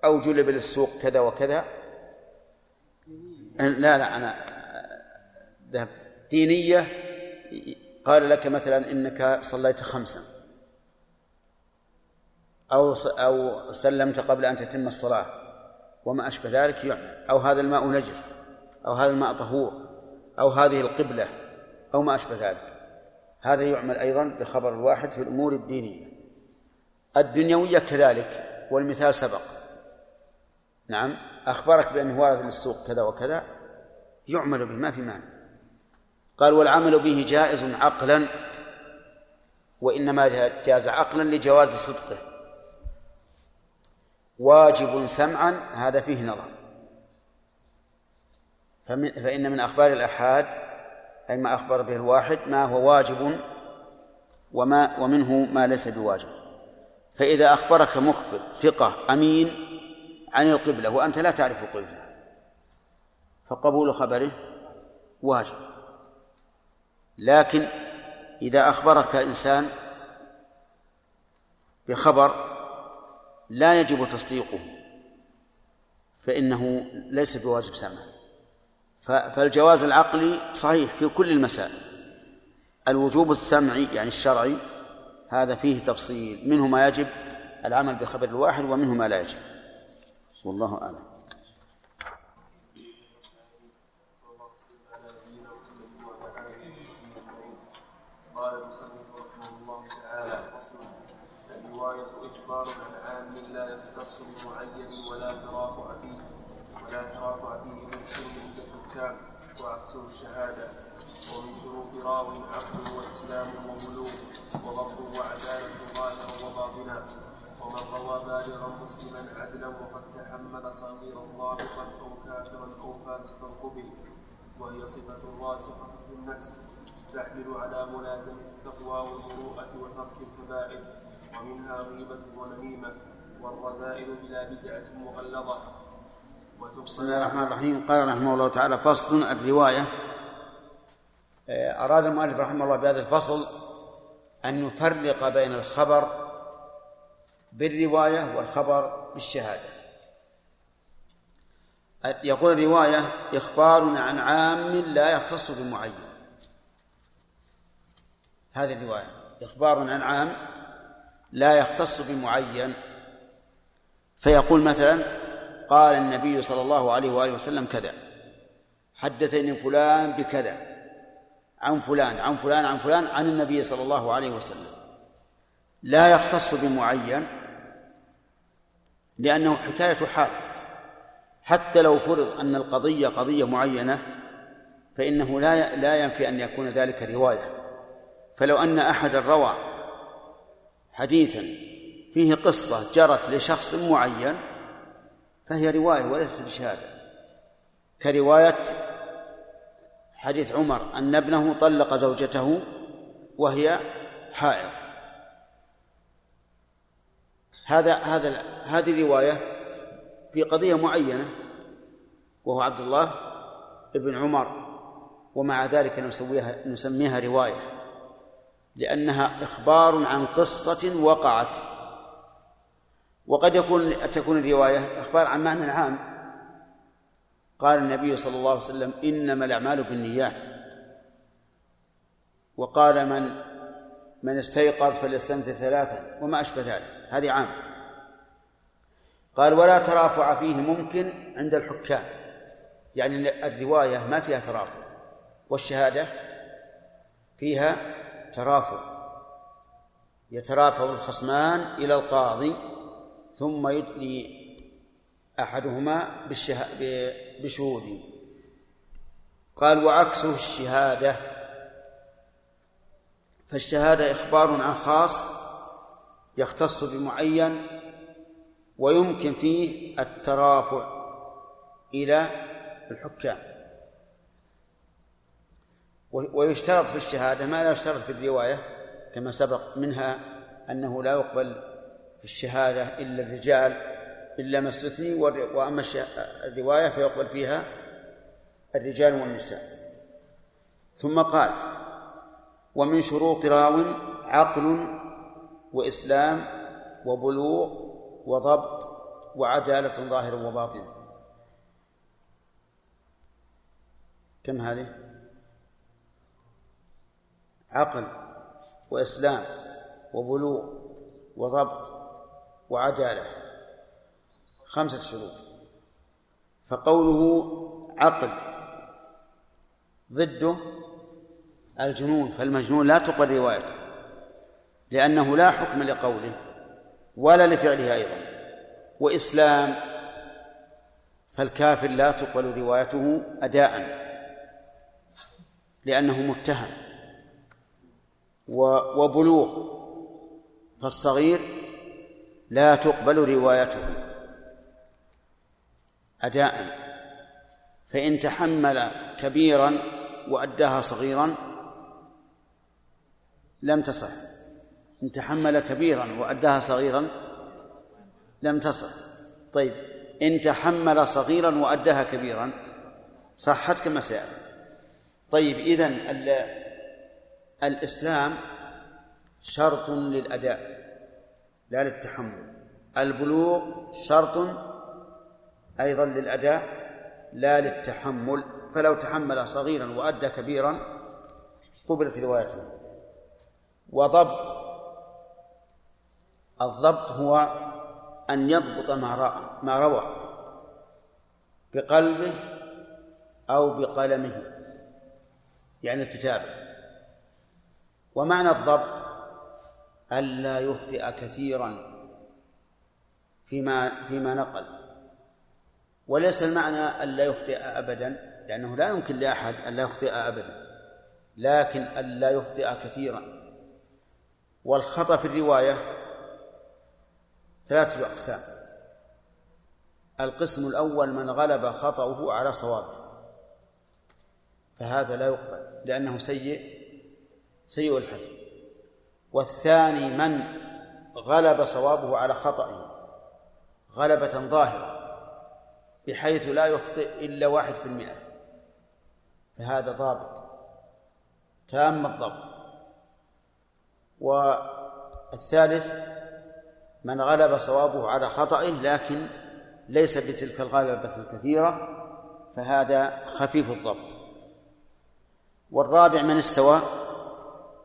Speaker 2: أو جلب للسوق كذا وكذا لا لا أنا ذهب. دينية قال لك مثلا إنك صليت خمسا. أو أو سلمت قبل أن تتم الصلاة. وما أشبه ذلك يعمل. أو هذا الماء نجس. أو هذا الماء طهور. أو هذه القبلة. أو ما أشبه ذلك. هذا يعمل أيضا بخبر الواحد في الأمور الدينية. الدنيوية كذلك والمثال سبق. نعم. أخبرك بأنه وارد للسوق كذا وكذا يعمل به ما في مانع. قال والعمل به جائز عقلا وإنما جاز عقلا لجواز صدقه. واجب سمعا هذا فيه نظر. فمن فإن من أخبار الآحاد أي ما أخبر به الواحد ما هو واجب وما ومنه ما ليس بواجب. فإذا أخبرك مخبر ثقة أمين عن القبلة وأنت لا تعرف القبلة. فقبول خبره واجب. لكن إذا أخبرك إنسان بخبر لا يجب تصديقه فإنه ليس بواجب سمع فالجواز العقلي صحيح في كل المسائل. الوجوب السمعي يعني الشرعي هذا فيه تفصيل. منه ما يجب العمل بخبر الواحد ومنه ما لا يجب. والله أعلم
Speaker 6: قال رحمه الله تعالى الرواية لا يختص بمعين ولا فيه ولا عند الحكام الشهادة ومن شروط راو عقل وإسلام وبلوغ وضبط وعدالة ظاهرا وباطنا ومن روى بالغا مسلما عدلا وقد تحمل صغيرا ضابطا أو كافرا أو فاسقا قبل وهي صفة راسخة في النفس تحمل على ملازمة التقوى والمروءة وترك الكبائر ومنها غيبة ونميمة والرذائل بلا بدعة مغلظة.
Speaker 2: بسم الله الرحمن الرحيم. قال رحمه الله تعالى فصل الرواية. أراد المؤلف رحمه الله بهذا الفصل أن يفرق بين الخبر بالرواية والخبر بالشهادة. يقول الرواية إخبار عن عام لا يختص بمعين. هذه الرواية إخبار عن عام لا يختص بمعين. فيقول مثلا قال النبي صلى الله عليه وآله وسلم كذا. حدثني فلان بكذا. عن فلان عن فلان عن فلان عن النبي صلى الله عليه وسلم. لا يختص بمعين. لأنه حكاية حال. حتى لو فرض أن القضية قضية معينة فإنه لا لا ينفي أن يكون ذلك رواية. فلو أن أحدا روى حديثا فيه قصة جرت لشخص معين فهي رواية وليست بشهادة. كرواية حديث عمر أن ابنه طلق زوجته وهي حائض. هذا هذا هذه رواية في قضية معينة وهو عبد الله ابن عمر ومع ذلك نسويها نسميها رواية لأنها إخبار عن قصة وقعت. وقد يكون تكون الرواية إخبار عن معنى عام. قال النبي صلى الله عليه وسلم إنما الأعمال بالنيات. وقال من من استيقظ فليستنثر ثلاثا وما أشبه ذلك. هذه عام. قال ولا ترافع فيه ممكن عند الحكام. يعني الرواية ما فيها ترافع. والشهادة فيها ترافع. يترافع الخصمان إلى القاضي ثم يدلي أحدهما بشهود. قال وعكسه الشهادة. فالشهادة إخبار عن خاص يختص بمعين ويمكن فيه الترافع إلى الحكام. ويشترط في الشهادة ما لا يشترط في الرواية كما سبق منها أنه لا يقبل في الشهادة إلا الرجال إلا ما استثني وأما الرواية فيقبل فيها الرجال والنساء. ثم قال ومن شروط راو عقل وإسلام وبلوغ وضبط وعدالة ظاهرة وباطنة. كم هذه؟ عقل وإسلام وبلوغ وضبط وعدالة. خمسة شروط. فقوله عقل ضده الجنون فالمجنون لا تقبل روايته. لأنه لا حكم لقوله ولا لفعله أيضا. وإسلام فالكافر لا تقبل روايته أداء لأنه متهم. وبلوغ فالصغير لا تقبل روايته أداء. فإن تحمل كبيرا وأداها صغيرا لم تصح. إن تحمل كبيرا وأداها صغيرا لم تصح طيب إن تحمل صغيرا وأداها كبيرا صحت كما سيأتي. طيب إذن الإسلام شرط للأداء لا للتحمل. البلوغ شرط أيضا للأداء لا للتحمل. فلو تحمل صغيرا وأدى كبيرا قبلت روايته. وضبط الضبط هو أن يضبط ما رأى ما روى بقلبه أو بقلمه يعني الكتابة ومعنى الضبط ألا يخطئ كثيرا فيما فيما نقل. وليس المعنى ألا يخطئ أبدا لأنه لا يمكن لأحد أن لا يخطئ أبدا لكن ألا يخطئ كثيرا. والخطأ في الرواية ثلاثة أقسام. القسم الأول من غلب خطأه على صوابه فهذا لا يقبل لأنه سيء سيء الحفظ. والثاني من غلب صوابه على خطأه غلبة ظاهرة بحيث لا يخطئ إلا واحد في المئة. فهذا ضابط تام الضبط. والثالث من غلب صوابه على خطئه لكن ليس بتلك الغلبة الكثيرة فهذا خفيف الضبط. والرابع من استوى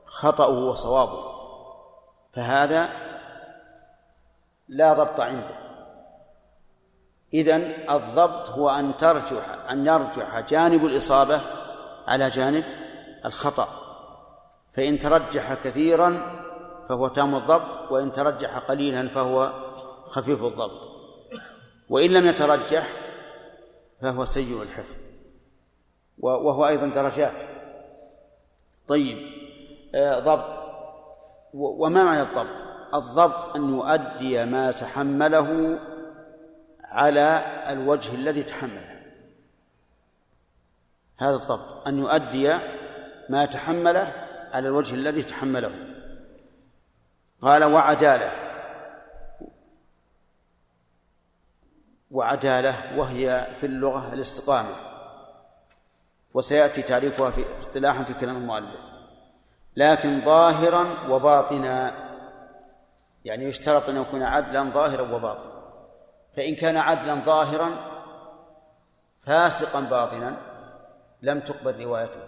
Speaker 2: خطأه وصوابه فهذا لا ضبط عنده. إذن الضبط هو أن ترجح أن يرجح جانب الإصابة على جانب الخطأ فإن ترجح كثيرا فهو تام الضبط وإن ترجح قليلا فهو خفيف الضبط. وإن لم يترجح فهو سيء الحفظ. وهو أيضا درجات. طيب آه، ضبط. وما معنى الضبط؟ الضبط أن يؤدي ما تحمله على الوجه الذي تحمله. هذا الضبط أن يؤدي ما تحمله على الوجه الذي تحمله. قال وعدالة. وعدالة وهي في اللغة الاستقامة. وسيأتي تعريفها في اصطلاحا في كلام المؤلف. لكن ظاهرا وباطنا يعني يشترط أن يكون عدلا ظاهرا وباطنا. فإن كان عدلا ظاهرا فاسقا باطنا لم تقبل روايته.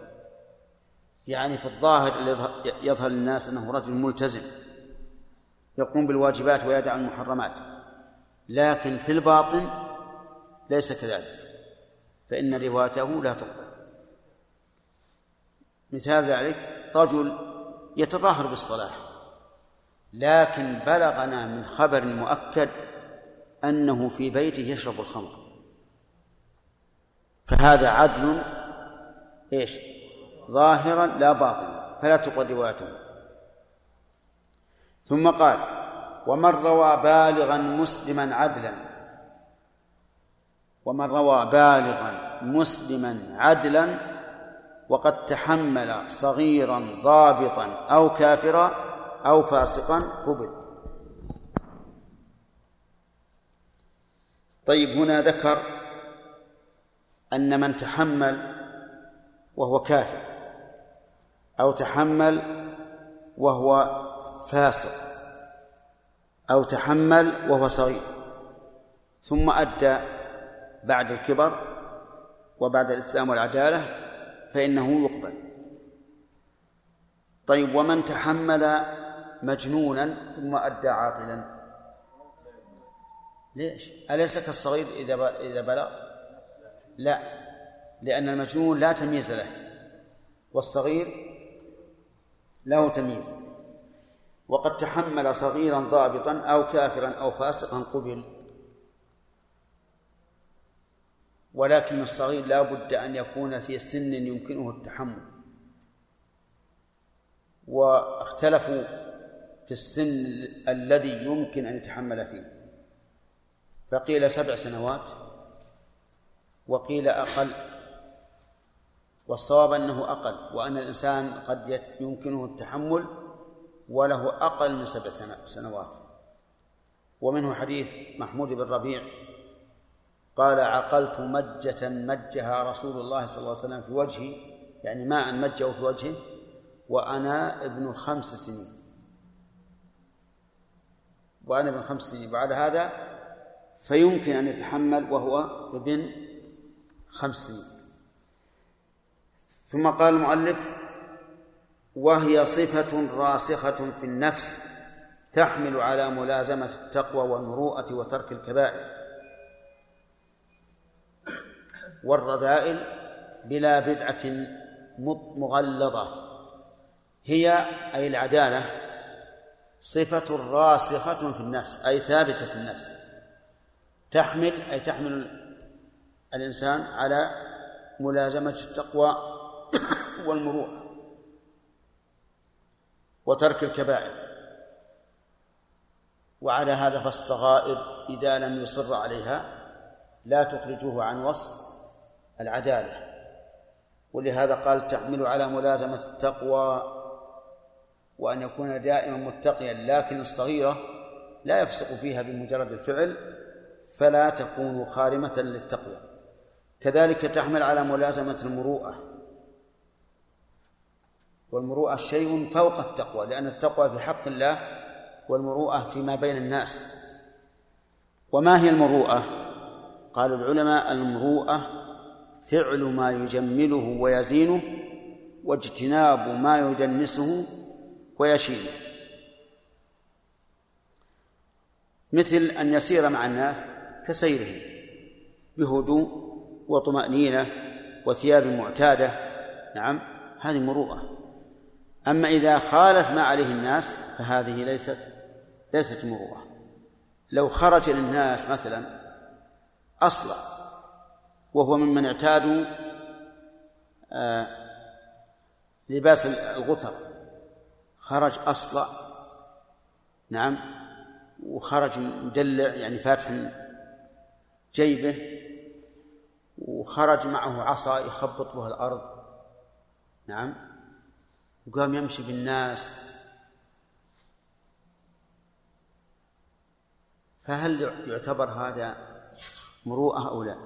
Speaker 2: يعني في الظاهر يظهر للناس أنه رجل ملتزم. يقوم بالواجبات ويدع المحرمات. لكن في الباطن ليس كذلك. فإن روايته لا تقبل. مثال ذلك رجل يتظاهر بالصلاح لكن بلغنا من خبر مؤكد أنه في بيته يشرب الخمر. فهذا عدل إيش؟ ظاهرا لا باطنا. فلا تقبل روايته. ثم قال ومن روى بالغا مسلما عدلا. ومن روى بالغا مسلما عدلا وقد تحمل صغيرا ضابطا أو كافرا أو فاسقا قبل. طيب هنا ذكر أن من تحمل وهو كافر أو تحمل وهو فاسق أو تحمل وهو صغير ثم أدى بعد الكبر وبعد الإسلام والعدالة فإنه يقبل طيب ومن تحمل مجنونا ثم أدى عاقلا ليش؟ أليس كالصغير إذا إذا بلغ؟ لا لأن المجنون لا تمييز له والصغير له تمييز وقد تحمل صغيرا ضابطا أو كافرا أو فاسقا قبل. ولكن الصغير لا بد أن يكون في سن يمكنه التحمل. واختلفوا في السن الذي يمكن أن يتحمل فيه. فقيل سبع سنوات وقيل أقل والصواب أنه أقل وأن الإنسان قد يمكنه التحمل وله أقل من سبع سنوات. ومنه حديث محمود بن ربيع قال عقلت مجة مجها رسول الله صلى الله عليه وسلم في وجهي يعني ماء مجه في وجهه وأنا ابن خمس سنين. وأنا ابن خمس سنين. بعد هذا فيمكن أن يتحمل وهو ابن خمس سنين. ثم قال المؤلف وهي صفة راسخة في النفس تحمل على ملازمة التقوى والمروءة وترك الكبائر. والرذائل بلا بدعة مغلظة. هي أي العدالة صفة راسخة في النفس أي ثابتة في النفس. تحمل أي تحمل الإنسان على ملازمة التقوى والمروءة. وترك الكبائر. وعلى هذا فالصغائر إذا لم يصر عليها لا تخرجه عن وصف العدالة. ولهذا قال تحمل على ملازمة التقوى وأن يكون دائما متقيا لكن الصغيرة لا يفسق فيها بمجرد الفعل فلا تكون خارمة للتقوى. كذلك تحمل على ملازمة المروءة والمروءة شيء فوق التقوى لأن التقوى في حق الله والمروءة فيما بين الناس. وما هي المروءة؟ قال العلماء المروءة فعل ما يجمله ويزينه واجتناب ما يدنسه ويشينه مثل أن يسير مع الناس كسيرهم بهدوء وطمأنينة وثياب معتادة. نعم هذه مروءة. أما إذا خالف ما عليه الناس فهذه ليست ليست مروءة لو خرج للناس مثلا أصلا وهو ممن اعتادوا آه لباس الغتر خرج أصلا نعم وخرج مدلع يعني فاتح جيبه وخرج معه عصا يخبط بها الأرض نعم وقام يمشي بالناس. فهل يعتبر هذا مروءة أو لا؟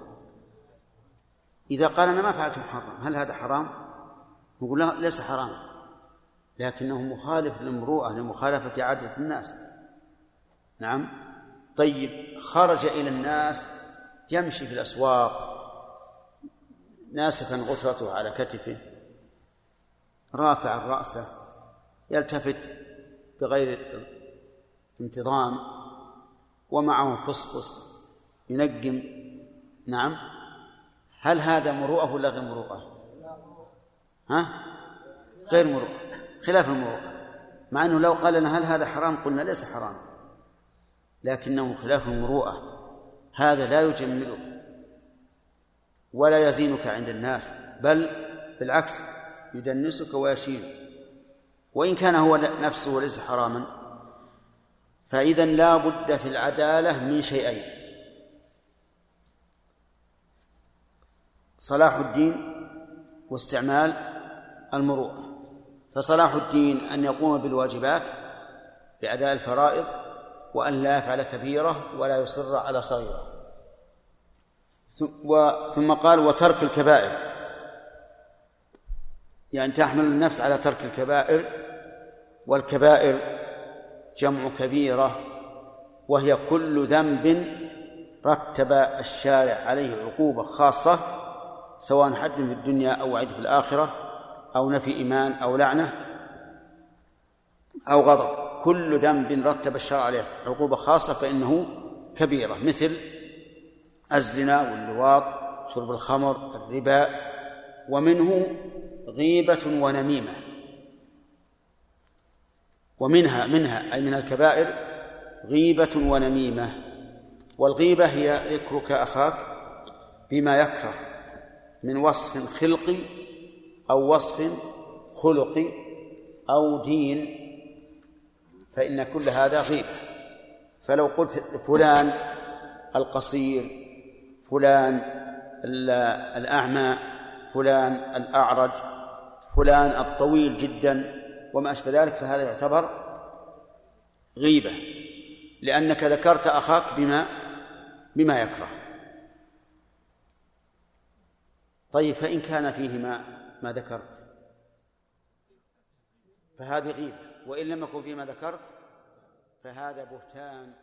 Speaker 2: إذا قال أنا ما فعلت محرم هل هذا حرام؟ نقول لا ليس حرام. لكنه مخالف للمروءة لمخالفة عادة الناس. نعم. طيب خرج إلى الناس يمشي في الأسواق ناسفا غثرته على كتفه. رافعا رأسه يلتفت بغير انتظام ومعه فصفص ينقم. نعم. هل هذا مروءة ولا غير مروءة؟ ها؟ غير مروءة خلاف المروءة. مع أنه لو قال لنا هل هذا حرام قلنا ليس حرام. لكنه خلاف المروءة. هذا لا يجملك ولا يزينك عند الناس بل بالعكس. يدنسك ويشينك وإن كان هو نفسه ليس حراما فإذا لا بد في العدالة من شيئين. صلاح الدين واستعمال المروءة. فصلاح الدين أن يقوم بالواجبات بأداء الفرائض وأن لا يفعل كبيرة ولا يصر على صغيرة. ثم قال وترك الكبائر. يعني تحمل النفس على ترك الكبائر والكبائر جمع كبيرة وهي كل ذنب رتب الشارع عليه عقوبة خاصة سواء حد في الدنيا أو وعد في الآخرة أو نفي إيمان أو لعنة أو غضب. كل ذنب رتب الشرع عليه عقوبة خاصة فإنه كبيرة مثل الزنا واللواط شرب الخمر الربا ومنه غيبة ونميمة. ومنها منها أي من الكبائر غيبة ونميمة. والغيبة هي ذكرك أخاك بما يكره من وصف خلقي أو وصف خلقي أو دين. فإن كل هذا غيبة فلو قلت فلان القصير فلان الأعمى فلان الأعرج فلان الطويل جدا وما أشبه ذلك فهذا يعتبر غيبة لأنك ذكرت أخاك بما بما يكره. طيب فإن كان فيه ما ما ذكرت فهذه غيبة وإن لم يكن فيما ذكرت فهذا بهتان.